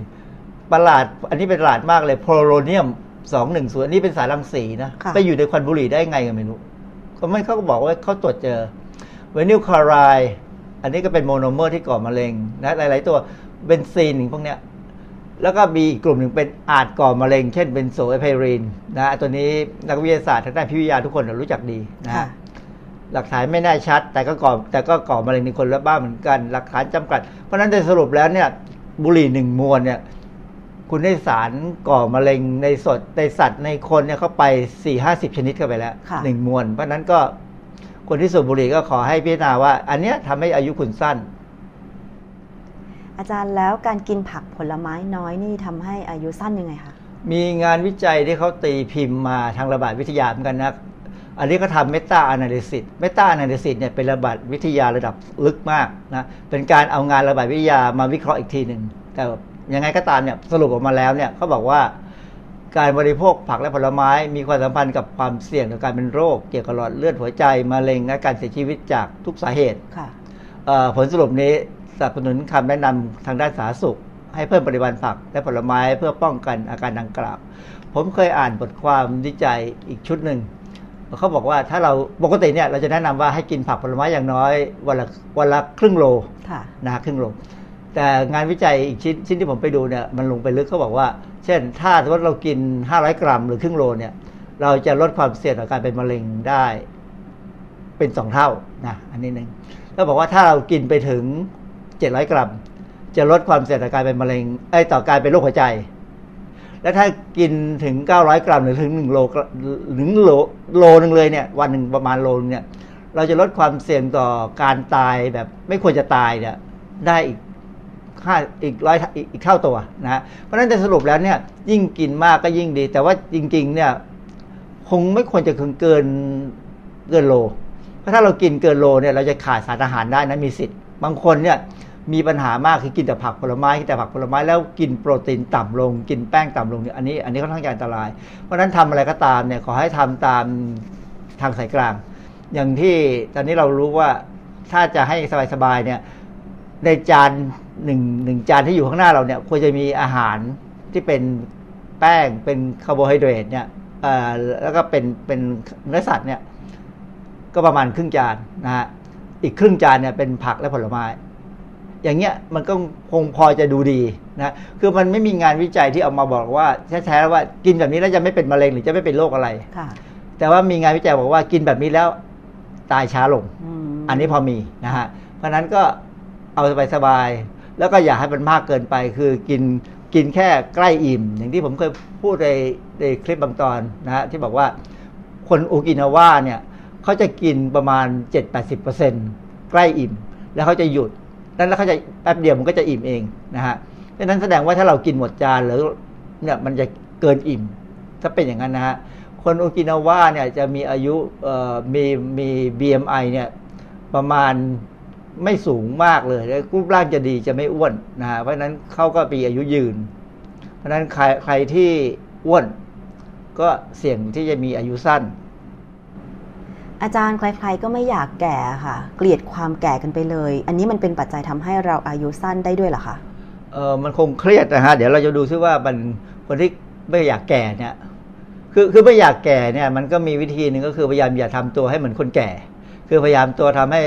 ประหลาด อันนี้เป็นประหลาดมากเลยโพโลเนียม สองหนึ่งส่วนอันนี้เป็นสารรังสีนะค่ะไปอยู่ในควันบุหรี่ได้ไงก็ไม่รู้ก็ไม่เขาก็บอกว่าเขาตรวจเจอเวนิลคลอไรด์อันนี้ก็เป็นโมโนเมอร์ที่ก่อมะเร็งนะหลาย ๆ ตัวเบนซีนพวกเนี้ยแล้วก็มีอีกกลุ่มหนึ่งเป็นอาจก่อมะเร็ง เช่นเป็นโซเอเพรินนะตัวนี้นักวิทยาศาสตร์ทางด้านพิษวิทยาทุกคนรู้จักดีนะค่ะฮะหลักฐานไม่แน่ชัด แต่ก็ก่อแต่ก็ก่อมะเร็งในคนละบ้านเหมือนกัน หลักฐานจำกัด เพราะฉะนั้นโดยสรุปแล้วเนี่ยบุหรี่หนึ่งมวนเนี่ย คุณได้สารก่อมะเร็งในสดในสัตว์ในคนเนี่ยเข้าไปสี่ห้าสิบชนิดเข้าไปแล้วค่ะหนึ่งมวนเพราะฉะนั้นก็คนที่สูบบุหรี่ก็ขอให้พิจารณาว่า อันเนี้ยทำให้อายุคุณสั้น อาจารย์แล้วการกินผักผลไม้น้อยนี่ทำให้อายุสั้นยังไงคะมีงานวิจัยที่เขาตีพิมพ์มาทางระบาดวิทยาเหมือนกันนะ อันนี้ก็ทำเมตา a นาลิซิสเมตา a นาลิซิสเนี่ยเป็นระบาดวิทยาระดับลึกมากนะ เป็นการเอางานระบาดวิทยามาวิเคราะห์อีกทีหนึ่งแต่ ยังไงก็ตามเนี่ยสรุปออกมาแล้วเนี่ยเขาบอกว่าการบริโภคผักและผลไม้มีความสัมพันธ์กับความเสี่ยงต่อการเป็นโรค เกี่ยวกับหลอดเลือดหัวใจมะเร็งและการเสียชีวิตจากทุกสาเหตุค่ะเอ่อผลสรุปนี้สนับสนุนคำแนะนำทางด้านสาธารณสุข ให้เพิ่มปริมาณผักและผลไม้เพื่อป้องกันอาการดังกล่าว ผมเคยอ่านบทความวิจัยอีกชุดหนึ่งเขาบอกว่าถ้าเราปกติเนี่ยเราจะแนะนำว่าให้กินผักผลไม้อย่างน้อยวันละวันละครึ่งโลค่ะนะฮะครึ่งโล แต่งานวิจัยอีกชิ้นชิ้นที่ผมไปดูเนี่ยมันลงไปลึกเขาบอกว่า เช่น ถ้าสมมติเรากิน 500 กรัม หรือครึ่งโลเนี่ย เราจะลดความเสี่ยงต่อการเป็นมะเร็งได้ เป็นสองเท่านะอันนี้หนึ่งแล้วบอกว่าถ้าเรากินไปถึง 700 กรัม จะลดความเสี่ยงต่อการเป็นมะเร็งไอ้ต่อการเป็นโรคหัวใจ และถ้ากินถึง 900 กรัม หรือถึง1โลถึงโลโลนึงเลยเนี่ยวันหนึ่งประมาณโลนึงเนี่ยเราจะลดความเสี่ยงต่อการตายแบบไม่ควรจะตายเนี่ยได้อีก ห้าอีกร้อยอีกเท่าตัวนะฮะเพราะฉะนั้นจะสรุปแล้วเนี่ยยิ่งกินมากก็ยิ่งดี แต่ว่าจริงๆเนี่ยคงไม่ควรจะเกินเกินเกินโลเพราะถ้าเรากินเกินโลเนี่ยเราจะขาดสารอาหารได้นะมีสิทธิ์ บางคนเนี่ยมีปัญหามากคือกินแต่ผักผลไม้กินแต่ผักผลไม้แล้วกินโปรตีนต่ำลง กินแป้งต่ำลงเนี่ยอันนี้อันนี้ค่อนข้างอันตราย เพราะฉะนั้นทำอะไรก็ตามเนี่ยขอให้ทำตามทางสายกลาง อย่างที่ตอนนี้เรารู้ว่าถ้าจะให้สบายๆเนี่ยในจาน หนึ่งหนึ่งจานที่อยู่ข้างหน้าเราเนี่ยควรจะมีอาหารที่เป็นแป้งเป็นคาร์โบไฮเดรตเนี่ยเอ่อแล้วก็เป็นเป็นเนื้อสัตว์เนี่ยก็ประมาณครึ่งจานนะฮะอีกครึ่งจานเนี่ยเป็นผักและผลไม้ อย่างเงี้ยมันก็คงพอจะดูดีนะคือมันไม่มีงานวิจัยที่ออกมาบอกว่าแท้ๆว่ากินแบบนี้แล้วจะไม่เป็นมะเร็งหรือจะไม่เป็นโรคอะไรค่ะแต่ว่ามีงานวิจัยบอกว่ากินแบบนี้แล้วตายช้าลงอืมอันนี้พอมีนะฮะเพราะฉะนั้นก็เอาสบายๆ แล้วก็อย่าให้มันมากเกินไป คือกินกินแค่ใกล้อิ่ม อย่างที่ผมเคยพูดในในคลิปบางตอนนะฮะที่บอกว่าคนโอกินาว่าเนี่ยเขาจะกินประมาณ 7-80%ใกล้อิ่ม แล้วเขาจะหยุดนั้นแล้วเขาจะแป๊บเดียวมันก็จะอิ่มเองนะฮะดังนั้นแสดงว่าถ้าเรากินหมดจานหรือเนี่ยมันจะเกินอิ่ม ถ้าเป็นอย่างนั้นนะฮะคนโอกินาว่าเนี่ยจะมีอายุมีมี BMI เนี่ยประมาณ ไม่สูงมากเลยแล้วรูปร่างจะดีจะไม่อ้วนนะฮะเพราะฉะนั้นเขาก็มีอายุยืน เพราะฉะนั้นใครใครที่อ้วนก็เสี่ยงที่จะมีอายุสั้น อาจารย์ใครๆก็ไม่อยากแก่ค่ะ เกลียดความแก่กันไปเลย อันนี้มันเป็นปัจจัยทำให้เราอายุสั้นได้ด้วยเหรอคะเออมันคงเครียดนะฮะเดี๋ยวเราจะดูซิว่ามันคนที่ไม่อยากแก่เนี่ยคือคือไม่อยากแก่เนี่ย มันก็มีวิธีหนึ่งก็คือพยายามอย่าทำตัวให้เหมือนคนแก่ คือพยายามตัวทำให้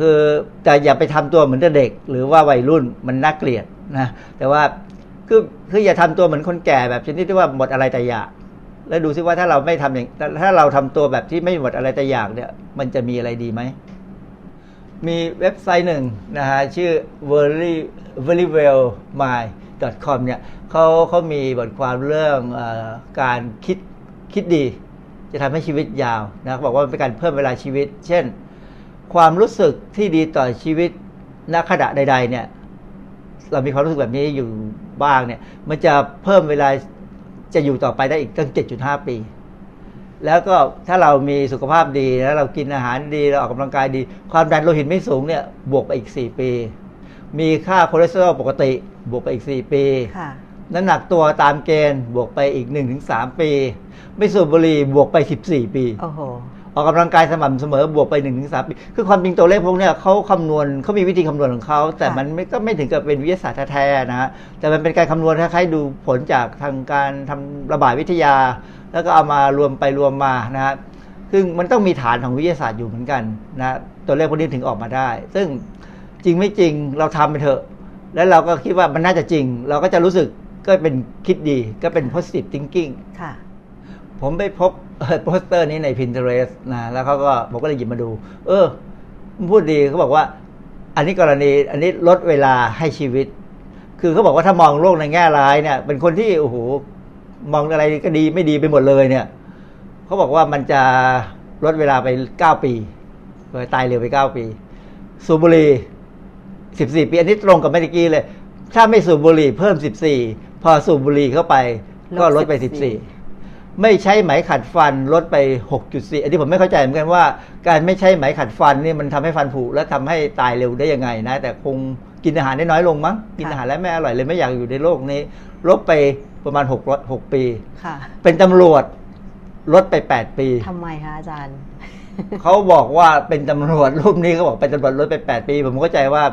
คือแต่อย่าไปทำตัวเหมือนเด็ก หรือว่าวัยรุ่นมันน่าเกลียดนะ แต่ว่าคือคืออย่าทำตัวเหมือนคนแก่แบบชนิดที่ว่าหมดอะไรแต่อยากแล้วดูซิว่าถ้าเราไม่ทำอย่างถ้าเราทำตัวแบบที่ไม่หมดอะไรแต่อยากเนี่ย มันจะมีอะไรดีไหมมีเว็บไซต์หนึ่งนะฮะชื่อ very very well mind com เนี่ยเขาเขามีบทความเรื่องอการคิดคิดดี จะทำให้ชีวิตยาวนะเขาบอกว่าเป็นการเพิ่มเวลาชีวิต เช่น ความรู้สึกที่ดีต่อชีวิตณขณะใด ๆ เนี่ย เรามีความรู้สึกแบบนี้อยู่บ้างเนี่ย มันจะเพิ่มเวลาจะอยู่ต่อไปได้อีกตั้ง 7.5 ปี แล้วก็ถ้าเรามีสุขภาพดีแล้วเรากินอาหารดี เราออกกำลังกายดี ความดันโลหิตไม่สูงเนี่ย บวกไปอีก 4 ปี มีค่าคอเลสเตอรอลปกติ บวกไปอีก 4 ปีค่ะน้ำหนักตัวตามเกณฑ์บวกไปอีก 1-3 ปี ไม่สูบบุหรี่บวกไป 14 ปี โอ้โห ออกกำลังกายสม่ำเสมอบวกไป1นถึงสปีคือความจริงตัวเลขพวกเนี้ยเขาคำนวณเขามีวิธีคำนวณของเขาแต่ค่ะมันไม่ก็ไม่ถึงกับเป็นวิทยาศาสตร์แท้ๆนะฮะแต่มันเป็นการคำนวณคล้ายๆดูผลจากทางการทำระบาดวิทยา แล้วก็เอามารวมไปรวมมานะฮะซึ่งมันต้องมีฐานของวิทยาศาสตร์อยู่เหมือนกันนะตัวเลขพวกนี้ถึงออกมาได้ ซึ่งจริงไม่จริงเราทำไปเถอะ แล้วเราก็คิดว่ามันน่าจะจริง เราก็จะรู้สึกก็เป็นคิดดีก็เป็น positive thinking ค่ะผมไปพบ โปสเตอร์นี้ใน Pinterest นะแล้วเขาก็ผมก็เลยหยิบมาดู เออมันพูดดีเขาบอกว่า อันนี้กรณีอันนี้ลดเวลาให้ชีวิต คือเขาบอกว่าถ้ามองโลกในแง่ร้ายเนี่ย เป็นคนที่โอ้โหมองอะไรก็ดีไม่ดีไปหมดเลยเนี่ยเขาบอกว่ามันจะลดเวลาไปเก้าปีตายเร็วไปเก้าปี สูบบุหรี่สิบสี่ปี อันนี้ตรงกับเมื่อกี้เลย ถ้าไม่สูบบุหรี่เพิ่มสิบสี่พอสูบบุหรี่เข้าไป ก็ลดไปสิบสี่ ไม่ใช้ไหมขัดฟันลดไป 6.4 อันนี้ผมไม่เข้าใจเหมือนกันว่า การไม่ใช้ไหมขัดฟันนี่มันทำให้ฟันผุและทำให้ตายเร็วได้ยังไงนะ แต่คงกินอาหารได้น้อยลงมั้ง กินอาหารแล้วไม่อร่อยเลยไม่อยากอยู่ในโลกนี้ลดไปประมาณ6 6ปีค่ะเป็นตำรวจลดไป 8 ปีทำไมคะอาจารย์เขาบอกว่าเป็นตำรวจรูปนี้เขาบอกเป็นตำรวจลดไป 8 ปี ผมเข้าใจว่า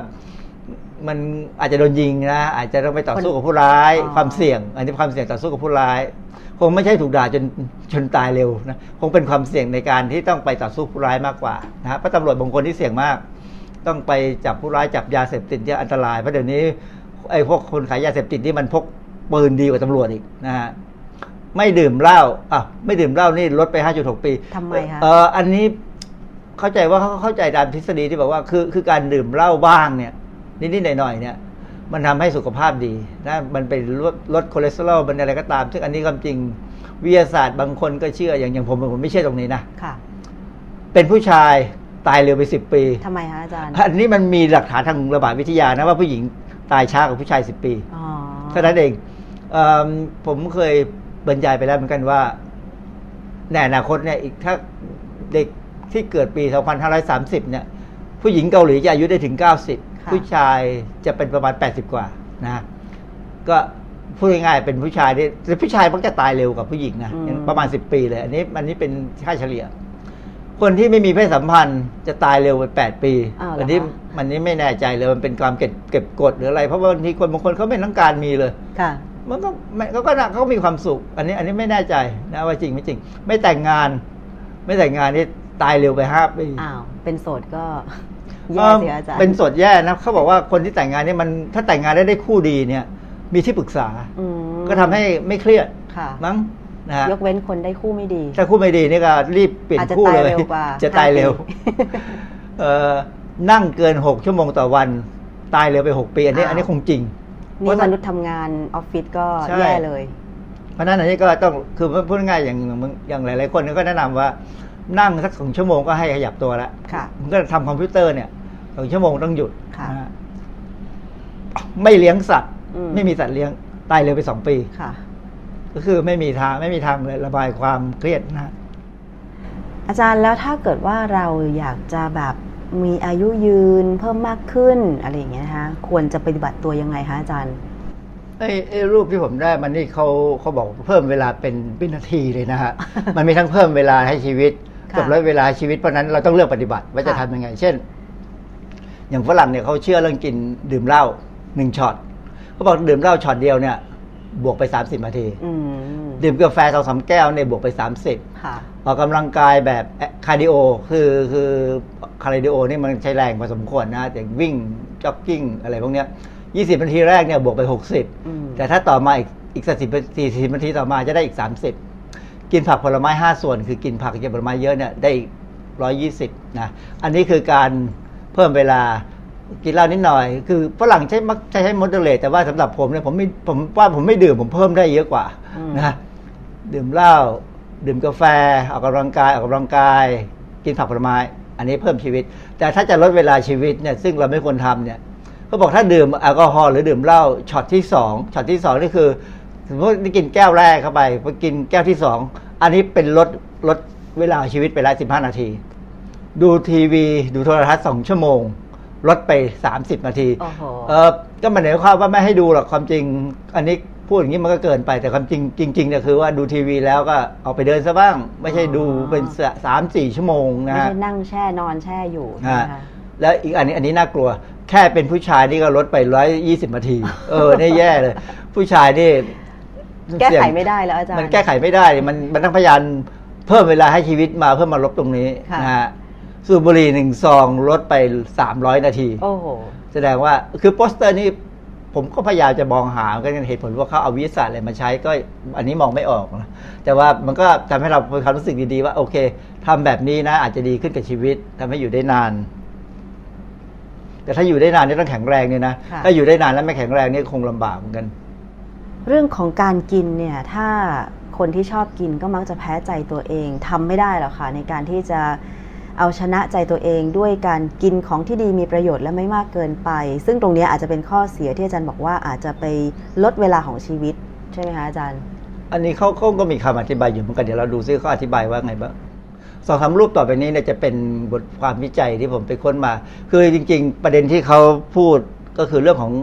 มันอาจจะโดนยิงนะอาจจะต้องไปต่อสู้กับผู้ร้ายอ๋อความเสี่ยง อันนี้ความเสี่ยงต่อสู้กับผู้ร้าย คงไม่ใช่ถูกด่าจนจนตายเร็วนะคงเป็นความเสี่ยงในการที่ต้องไปต่อสู้ผู้ร้ายมากกว่านะฮะเพราะตำรวจบางคนที่เสี่ยงมาก ต้องไปจับผู้ร้ายจับยาเสพติดที่อันตรายเพราะเดี๋ยวนี้ไอ้พวกคนขายยาเสพติดนี่มันพกปืนดีกว่าตำรวจอีกนะฮะไม่ดื่มเหล้าอะไม่ดื่มเหล้านี่ลดไป 5.6 ปีทำไมคะเอออันนี้เข้าใจว่าเขาเข้าใจตามทฤษฎีที่บอกว่าคือคือการดื่มเหล้าบ้างเนี่ยนิดๆหน่อยๆเนี่ย มันทำให้สุขภาพดีนะมันเป็นลดลดคอเลสเตอรอลมันอะไรก็ตาม ซึ่งอันนี้ความจริงวิทยาศาสตร์บางคนก็เชื่ออย่างอย่างผมผมไม่เชื่อตรงนี้นะค่ะ เป็นผู้ชายตายเร็วไปสิบปีทำไมคะอาจารย์ อันนี้มันมีหลักฐานทางระบาดวิทยานะว่าผู้หญิงตายช้ากว่าผู้ชายสิบปีอ๋อเท่านั้นเองเอมผมเคยบรรยายไปแล้วเหมือนกันว่าในอนาคตเนี่ยอีกถ้าเด็กที่เกิดปี 2530 เนี่ย ผู้หญิงเกาหลีจะอายุได้ถึง 90 ผู้ชายจะเป็นประมาณ 80 กว่านะก็พูดง่ายๆเป็นผู้ชายที่แต่ผู้ชายมักจะตายเร็วกว่าผู้หญิงนะอย่างประมาณ 10 ปีเลย อันนี้อันนี้เป็นค่าเฉลี่ย คนที่ไม่มีเพศสัมพันธ์จะตายเร็วไป8ปีอ้าวเหรออันนี้คะมันนี้ไม่แน่ใจเลยมันเป็นความเก็บเก็บกดหรืออะไร เพราะว่าบางทีคนบางคนเขาไม่ต้องการมีเลยค่ะมันก็ไม่เขาก็น่ะเขาก็มีความสุข อันนี้ อันนี้ไม่แน่ใจนะว่าจริงไม่จริง ไม่แต่งงาน ไม่แต่งงานนี่ตายเร็วไปห้าปีอ้าวเป็นโสดก็เอ แย่อสิอาจารย์เป็นโสดแย่นะเขาบอกว่าคนที่แต่งงานนี่มันถ้าแต่งงานได้ได้คู่ดีเนี่ย มีที่ปรึกษาอืมก็ทำให้ไม่เครียดค่ะมั้งนะฮะยกเว้นคนได้คู่ไม่ดี ถ้าคู่ไม่ดีนี่ก็รีบเปลี่ยนอาจจะคู่ตายเลยเร็วกว่าจะตายเร็วห้าปีเออนั่งเกินหกชั่วโมงต่อวัน ตายเร็วไปหกปีอันนี้อ้าวอันนี้คงจริงนี่มนุษย์ทำงานออฟฟิศก็ใช่แย่เลย เพราะฉะนั้นอันนี้ก็ต้องคือพูดง่ายๆอย่างอย่างหลาย ๆ คนก็แนะนำว่า นั่งสักสองชั่วโมงก็ให้ขยับตัวแล้วค่ะมันก็ทำคอมพิวเตอร์เนี่ยสองชั่วโมงต้องหยุดค่ะนะฮะไม่เลี้ยงสัตว์อืมไม่มีสัตว์เลี้ยงตายเร็วไปสองปีค่ะก็คือไม่มีทางไม่มีทางเลยระบายความเครียดนะฮะอาจารย์แล้วถ้าเกิดว่าเราอยากจะแบบมีอายุยืนเพิ่มมากขึ้นอะไรอย่างเงี้ยนะคะควรจะปฏิบัติตัวยังไงคะอาจารย์ไอ้ไอ้รูปที่ผมได้มันนี่เขาเขาบอกเพิ่มเวลาเป็นวินาทีเลยนะฮะ มันมีทั้งเพิ่มเวลาให้ชีวิต ค่ะกับลดเวลาให้ชีวิตเพราะฉะนั้นเราต้องเลือกปฏิบัติว่าจะค่ะทำยังไง เช่น อย่างฝรั่งเนี่ยเขาเชื่อเรื่องกินดื่มเหล้าหนึ่งช็อตเขาบอกดื่มเหล้าช็อตเดียวเนี่ย บวกไป30นาทีอืมดื่มกาแฟสองสามแก้วเนี่ยบวกไป30ค่ะออกกำลังกายแบบคาร์ดิโอคือคือคาร์ดิโอนี่มันใช้แรงพอสมควรนะอย่างวิ่งจ็อกกิ้งอะไรพวกเนี้ย20นาทีแรกเนี่ยบวกไปอืม60แต่ถ้าต่อมาอีกอีกสักสิบสี่สิบนาทีต่อมาจะได้อีก30 กินผักผลไม้ 5 ส่วน คือกินผักกินผลไม้เยอะเนี่ยได้อีก120นะอันนี้คือการเพิ่มเวลากินเหล้านิดหน่อย คือฝรั่งใช้มักใช้ใช้มดเลตแต่ว่าสำหรับผมเนี่ยผมไม่ผมว่าผมไม่ดื่มผมเพิ่มได้เยอะกว่าอืมนะดื่มเหล้าดื่มกาแฟออกกำลังกายออกกำลังกาย กินผักผลไม้ อันนี้เพิ่มชีวิต แต่ถ้าจะลดเวลาชีวิตเนี่ยซึ่งเราไม่ควรทำเนี่ยเขาบอกถ้าดื่มแอลกอฮอล์หรือดื่มเหล้าช็อตที่สองช็อตที่สองนี่คือสมมติได้กินแก้วแรกเข้าไปพอกินแก้วที่สอง อันนี้เป็นลดลดเวลาชีวิตไปแล้วสิบห้านาที ดูทีวี ดูโทรทัศน์สองชั่วโมง ลดไปสามสิบนาทีโอ้โหเออก็มันหมายความว่าไม่ให้ดูหรอกความจริง อันนี้พูดอย่างนี้มันก็เกินไปแต่ความจริงจริงๆเนี่ยคือว่าดูทีวีแล้วก็เอาไปเดินซะบ้าง ไม่ใช่ดูเป็นสามสี่ชั่วโมงนะไม่ฮะใช่นั่งแช่นอนแช่อยู่ฮะนะคะแล้วอีกอันนี้อันนี้น่ากลัว แค่เป็นผู้ชายนี่ก็ลดไปร้อยยี่สิบนาที เออนี่แย่เลย ผู้ชายนี่ แก้ไขเสี่ยงไม่ได้แล้วอาจารย์มันแก้ไขไม่ได้มันมันต้องพยายามเพิ่มเวลาให้ชีวิตมาเพื่อมาลบตรงนี้ค่ะนะฮะสูบบุหรี่หนึ่งซองลดไปสามร้อยนาทีโอ้โหแสดงว่าคือโปสเตอร์นี่ผมก็พยายามจะมองหากันเหตุผลว่าเขาเอาวิทยาศาสตร์อะไรมาใช้ก็อันนี้มองไม่ออกนะแต่ว่ามันก็ทำให้เรามีความรู้สึกดีๆว่า โอเคทำแบบนี้นะ อาจจะดีขึ้นกับชีวิตทำให้อยู่ได้นาน แต่ถ้าอยู่ได้นานนี่ต้องแข็งแรงเนี่ยนะค่ะถ้าอยู่ได้นานแล้วไม่แข็งแรงนี่คงลำบากเหมือนกัน เรื่องของการกินเนี่ยถ้าคนที่ชอบกินก็มักจะแพ้ใจตัวเองทำไม่ได้หรอกค่ะในการที่จะเอาชนะใจตัวเองด้วยการกินของที่ดีมีประโยชน์และไม่มากเกินไป ซึ่งตรงนี้อาจจะเป็นข้อเสียที่อาจารย์บอกว่าอาจจะไปลดเวลาของชีวิต ใช่ไหมคะอาจารย์ อันนี้เขาเขาก็มีคำอธิบายอยู่เหมือนกันเดี๋ยวเราดูซิเขาอธิบายว่าไงบ้างสองสารูปต่อไปนี้เนี่ยจะเป็นบทความวิจัยที่ผมไปค้นมา คือจริง ๆ ประเด็นที่เขาพูดก็คือเรื่องของ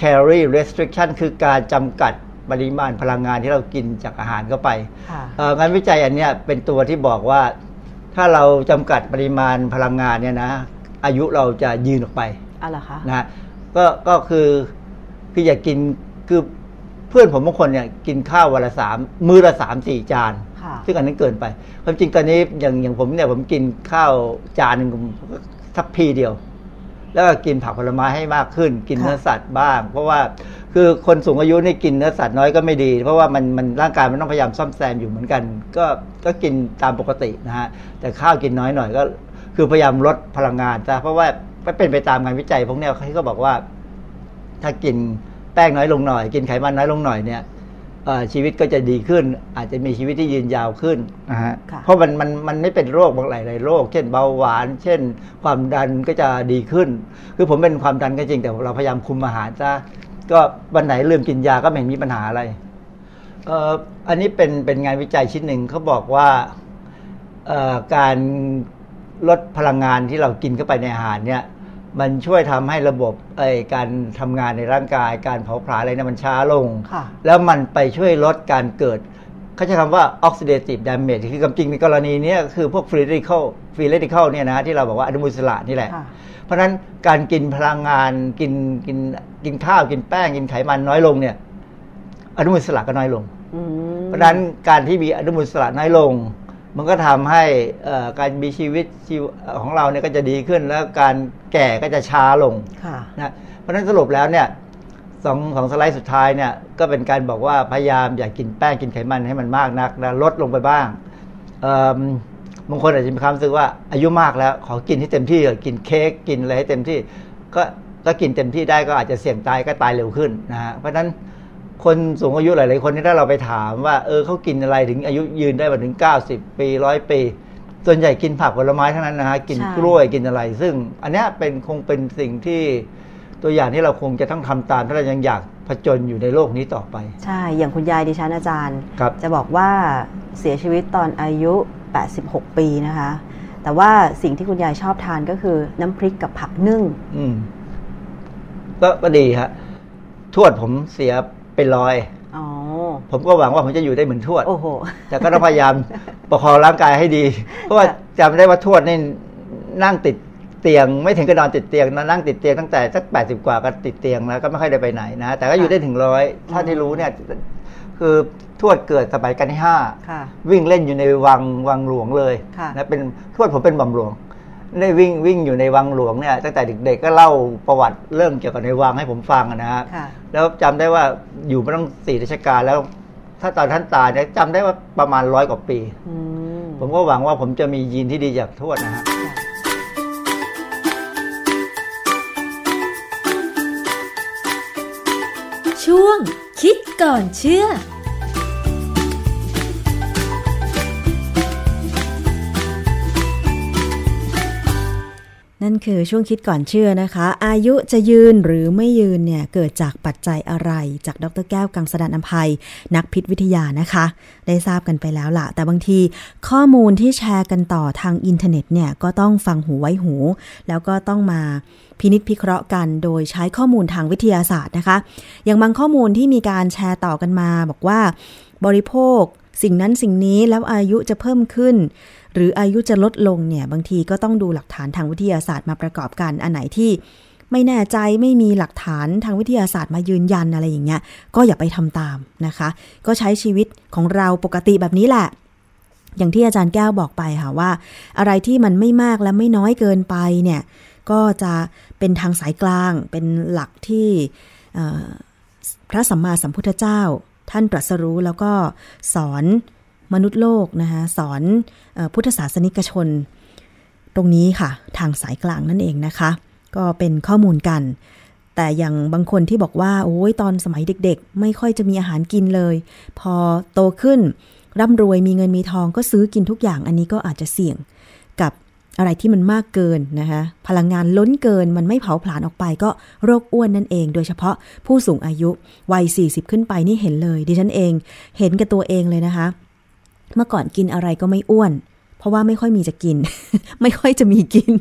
calorie restriction คือการจำกัดปริมาณพลังงานที่เรากินจากอาหารเข้าไปค่ะเอ่องานวิจัยอันเนี้ยเป็นตัวที่บอกว่า ถ้าเราจำกัดปริมาณพลังงานเนี่ยนะ อายุเราจะยืนออกไปเอาเหรอคะนะฮะก็ก็คือคืออย่ากกินคือเพื่อนผมบางคนเนี่ยกินข้าววันละสามมื้อละสามสี่จานค่ะซึ่งอันนั้นเกินไป ความจริงตอนนี้อย่างอย่างผมเนี่ยผมกินข้าวจานหนึ่งทัพพีเดียว แล้วก็กินผักผลไม้ให้มากขึ้น กินค่ะเนื้อสัตว์บ้าง เพราะว่าคือคนสูงอายุนี่กินเนื้อสัตว์น้อยก็ไม่ดี เพราะว่ามันมันร่างกายมันต้องพยายามซ่อมแซมอยู่เหมือนกัน ก็ก็กินตามปกตินะฮะแต่ข้าวกินน้อยหน่อยก็ คือพยายามลดพลังงานซะเพราะว่าไม่เป็นไปตามงานวิจัยพวกเนี้ยที่เขาบอกว่า ถ้ากินแป้งน้อยลงหน่อย กินไขมันน้อยลงหน่อยเนี่ย ชีวิตก็จะดีขึ้น อาจจะมีชีวิตที่ยืนยาวขึ้นนะฮะเพราะมันมันมันไม่เป็นโรคบางหลายๆโรค เช่นเบาหวาน เช่น ความดันก็จะดีขึ้น คือผมเป็นความดันก็จริงแต่เราพยายามคุมอาหารซะก็วันไหนลืมกินยาก็ไม่มีปัญหาอะไรเอ่ออันนี้เป็นเป็นงานวิจัยชิ้นหนึ่งเขาบอกว่าการลดพลังงานที่เรากินเข้าไปในอาหารเนี่ย มันช่วยทำให้ระบบไอการทำงานในร่างกาย การเผาผลาญอะไรเนี่ยมันช้าลง แล้วมันไปช่วยลดการเกิดเขาใช้คำว่า oxidative damage คือคำจริงในกรณีนี้คือพวก free radical free radical เนี่ยนะที่เราบอกว่าอนุมูลอิสระนี่แหละ เพราะฉะนั้นการกินพลังงานกินกินกินข้าวกินแป้งกินไขมันน้อยลงเนี่ยอนุมูลอิสระก็น้อยลง เพราะฉะนั้นการที่มีอนุมูลอิสระน้อยลง มันก็ทำให้การมีชีวิตของเราเนี่ยก็จะดีขึ้น แล้วการแก่ก็จะช้าลงนะเพราะฉะนั้นสรุปแล้วเนี่ยสองสองสไลด์สุดท้ายเนี่ยก็เป็นการบอกว่าพยายามอย่ากกินแป้งกินไขมันให้มันมากนักนะลดลงไปบ้างบางคนอาจจะมีความรู้สึกว่าอายุมากแล้ว ขอกินให้เต็มที่กินเค้กกินอะไรให้เต็มที่ ก็ถ้ากินเต็มที่ได้ก็อาจจะเสี่ยงตายก็ตายเร็วขึ้นนะฮะเพราะฉะนั้น คนสูงอายุหลาย ๆ คนที่ถ้าเราไปถามว่าเออเขากินอะไรถึงอายุยืนได้มาถึง 90 ปีร้อยปี ส่วนใหญ่กินผักผลไม้ทั้งนั้นนะฮะกินกล้วยกินอะไร ซึ่งอันนี้เป็นคงเป็นสิ่งที่ตัวอย่างที่เราคงจะต้องทำตามถ้าเรายังอยากผจญอยู่ในโลกนี้ต่อไป ใช่ อย่างคุณยายดิฉันอาจารย์ จะบอกว่าเสียชีวิตตอนอายุ 86 ปีนะคะ แต่ว่าสิ่งที่คุณยายชอบทานก็คือน้ำพริกกับผักนึ่ง อืมก็ดีฮะ ทวดผมเสีย เป็นรอยอผมก็หวังว่าผมจะอยู่ได้เหมือนทวดโอ้โหแต่ก็ต้องพยายามประคองร่างกายให้ดี เพราะว่าจำได้ว่าทวดนี่นั่งติดเตียง ไม่ถึงกระนอนติดเตียงนะนั่งติดเตียงตั้งแต่สักแปดสิบกว่าก็ติดเตียงแล้วก็ไม่ค่อยได้ไปไหนนะ แต่ก็อยู่ได้ถึงร้อยถ้าที่รู้เนี่ย คือทวดเกิดสมัยกันที่ห้าวิ่งเล่นอยู่ในวังวังหลวงเลยนะเป็นทวดผมเป็นบ่มหลวง ได้วิ่งวิ่งอยู่ในวังหลวงเนี่ยตั้งแต่เด็กๆก็เล่าประวัติเรื่องเกี่ยวกับในวังให้ผมฟังนะฮะแล้วจำได้ว่าอยู่มาตั้งสี่ราชการแล้ว ถ้าตอนท่านตายเนี่ยจำได้ว่าประมาณร้อยกว่าปีผมก็หวังว่าผมจะมียีนที่ดีจากทวดนะฮะช่วงคิดก่อนเชื่อ นั่นคือช่วงคิดก่อนเชื่อนะคะ อายุจะยืนหรือไม่ยืนเนี่ยเกิดจากปัจจัยอะไรจากดรแก้วกังสดานอภัย นักพิษวิทยานะคะ ได้ทราบกันไปแล้วละแต่บางทีข้อมูลที่แชร์กันต่อทางอินเทอร์เน็ตเนี่ยก็ต้องฟังหูไว้หู แล้วก็ต้องมาพินิษพิเคราะห์กันโดยใช้ข้อมูลทางวิทยาศาสตร์นะคะ อย่างบางข้อมูลที่มีการแชร์ต่อกันมา บอกว่า บริโภคสิ่งนั้นสิ่งนี้แล้วอายุจะเพิ่มขึ้น หรืออายุจะลดลงเนี่ยบางทีก็ต้องดูหลักฐานทางวิทยาศาสตร์มาประกอบกันอันไหนที่ไม่แน่ใจไม่มีหลักฐานทางวิทยาศาสตร์มายืนยันอะไรอย่างเงี้ย ก็อย่าไปทำตามนะคะ ก็ใช้ชีวิตของเราปกติแบบนี้แหละ อย่างที่อาจารย์แก้วบอกไปค่ะว่า อะไรที่มันไม่มากและไม่น้อยเกินไปเนี่ย ก็จะเป็นทางสายกลาง เป็นหลักที่พระสัมมาสัมพุทธเจ้า ท่านตรัสรู้แล้วก็สอน มนุษย์โลกนะคะสอนพุทธศาสนิกชน ตรงนี้ค่ะ ทางสายกลางนั่นเองนะคะ ก็เป็นข้อมูลกัน แต่อย่างบางคนที่บอกว่าโอ้ยตอนสมัยเด็กๆ ไม่ค่อยจะมีอาหารกินเลย พอโตขึ้นร่ำรวยมีเงินมีทองก็ซื้อกินทุกอย่างอันนี้ก็อาจจะเสี่ยงกับอะไรที่มันมากเกินนะคะพลังงานล้นเกินมันไม่เผาผลาญออกไปก็โรคอ้วนนั่นเอง โดยเฉพาะผู้สูงอายุวัย 40 ขึ้นไปนี่เห็นเลย ดิฉันเองเห็นกับตัวเองเลยนะคะ เมื่อก่อนกินอะไรก็ไม่อ้วน เพราะว่าไม่ค่อยมีจะกิน ไม่ค่อยจะมีกิน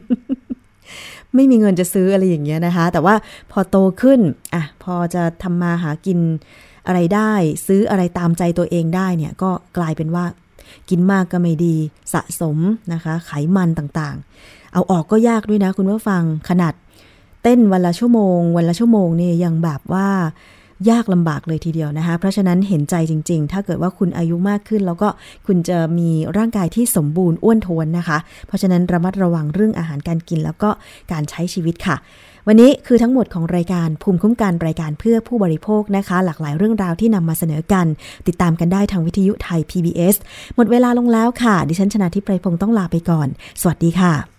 ไม่มีเงินจะซื้ออะไรอย่างเงี้ยนะคะ แต่ว่าพอโตขึ้นอะพอจะทำมาหากินอะไรได้ ซื้ออะไรตามใจตัวเองได้เนี่ยก็กลายเป็นว่ากินมากก็ไม่ดีสะสมนะคะ ไขมันต่างๆ เอาออกก็ยากด้วยนะคุณผู้ฟังขนาดเต้นวันละชั่วโมง วันละชั่วโมงเนี่ยยังแบบว่า ยากลำบากเลยทีเดียวนะคะ เพราะฉะนั้นเห็นใจจริง ๆ ถ้าเกิดว่าคุณอายุมากขึ้น แล้วก็คุณจะมีร่างกายที่สมบูรณ์อ้วนท้วนนะคะ เพราะฉะนั้นระมัดระวังเรื่องอาหารการกินแล้วก็การใช้ชีวิตค่ะ วันนี้คือทั้งหมดของรายการภูมิคุ้มกันรายการเพื่อผู้บริโภคนะคะ หลากหลายเรื่องราวที่นำมาเสนอกัน ติดตามกันได้ทางวิทยุไทย PBS หมดเวลาลงแล้วค่ะ ดิฉันชนะทิพไพรพงศ์ต้องลาไปก่อน สวัสดีค่ะ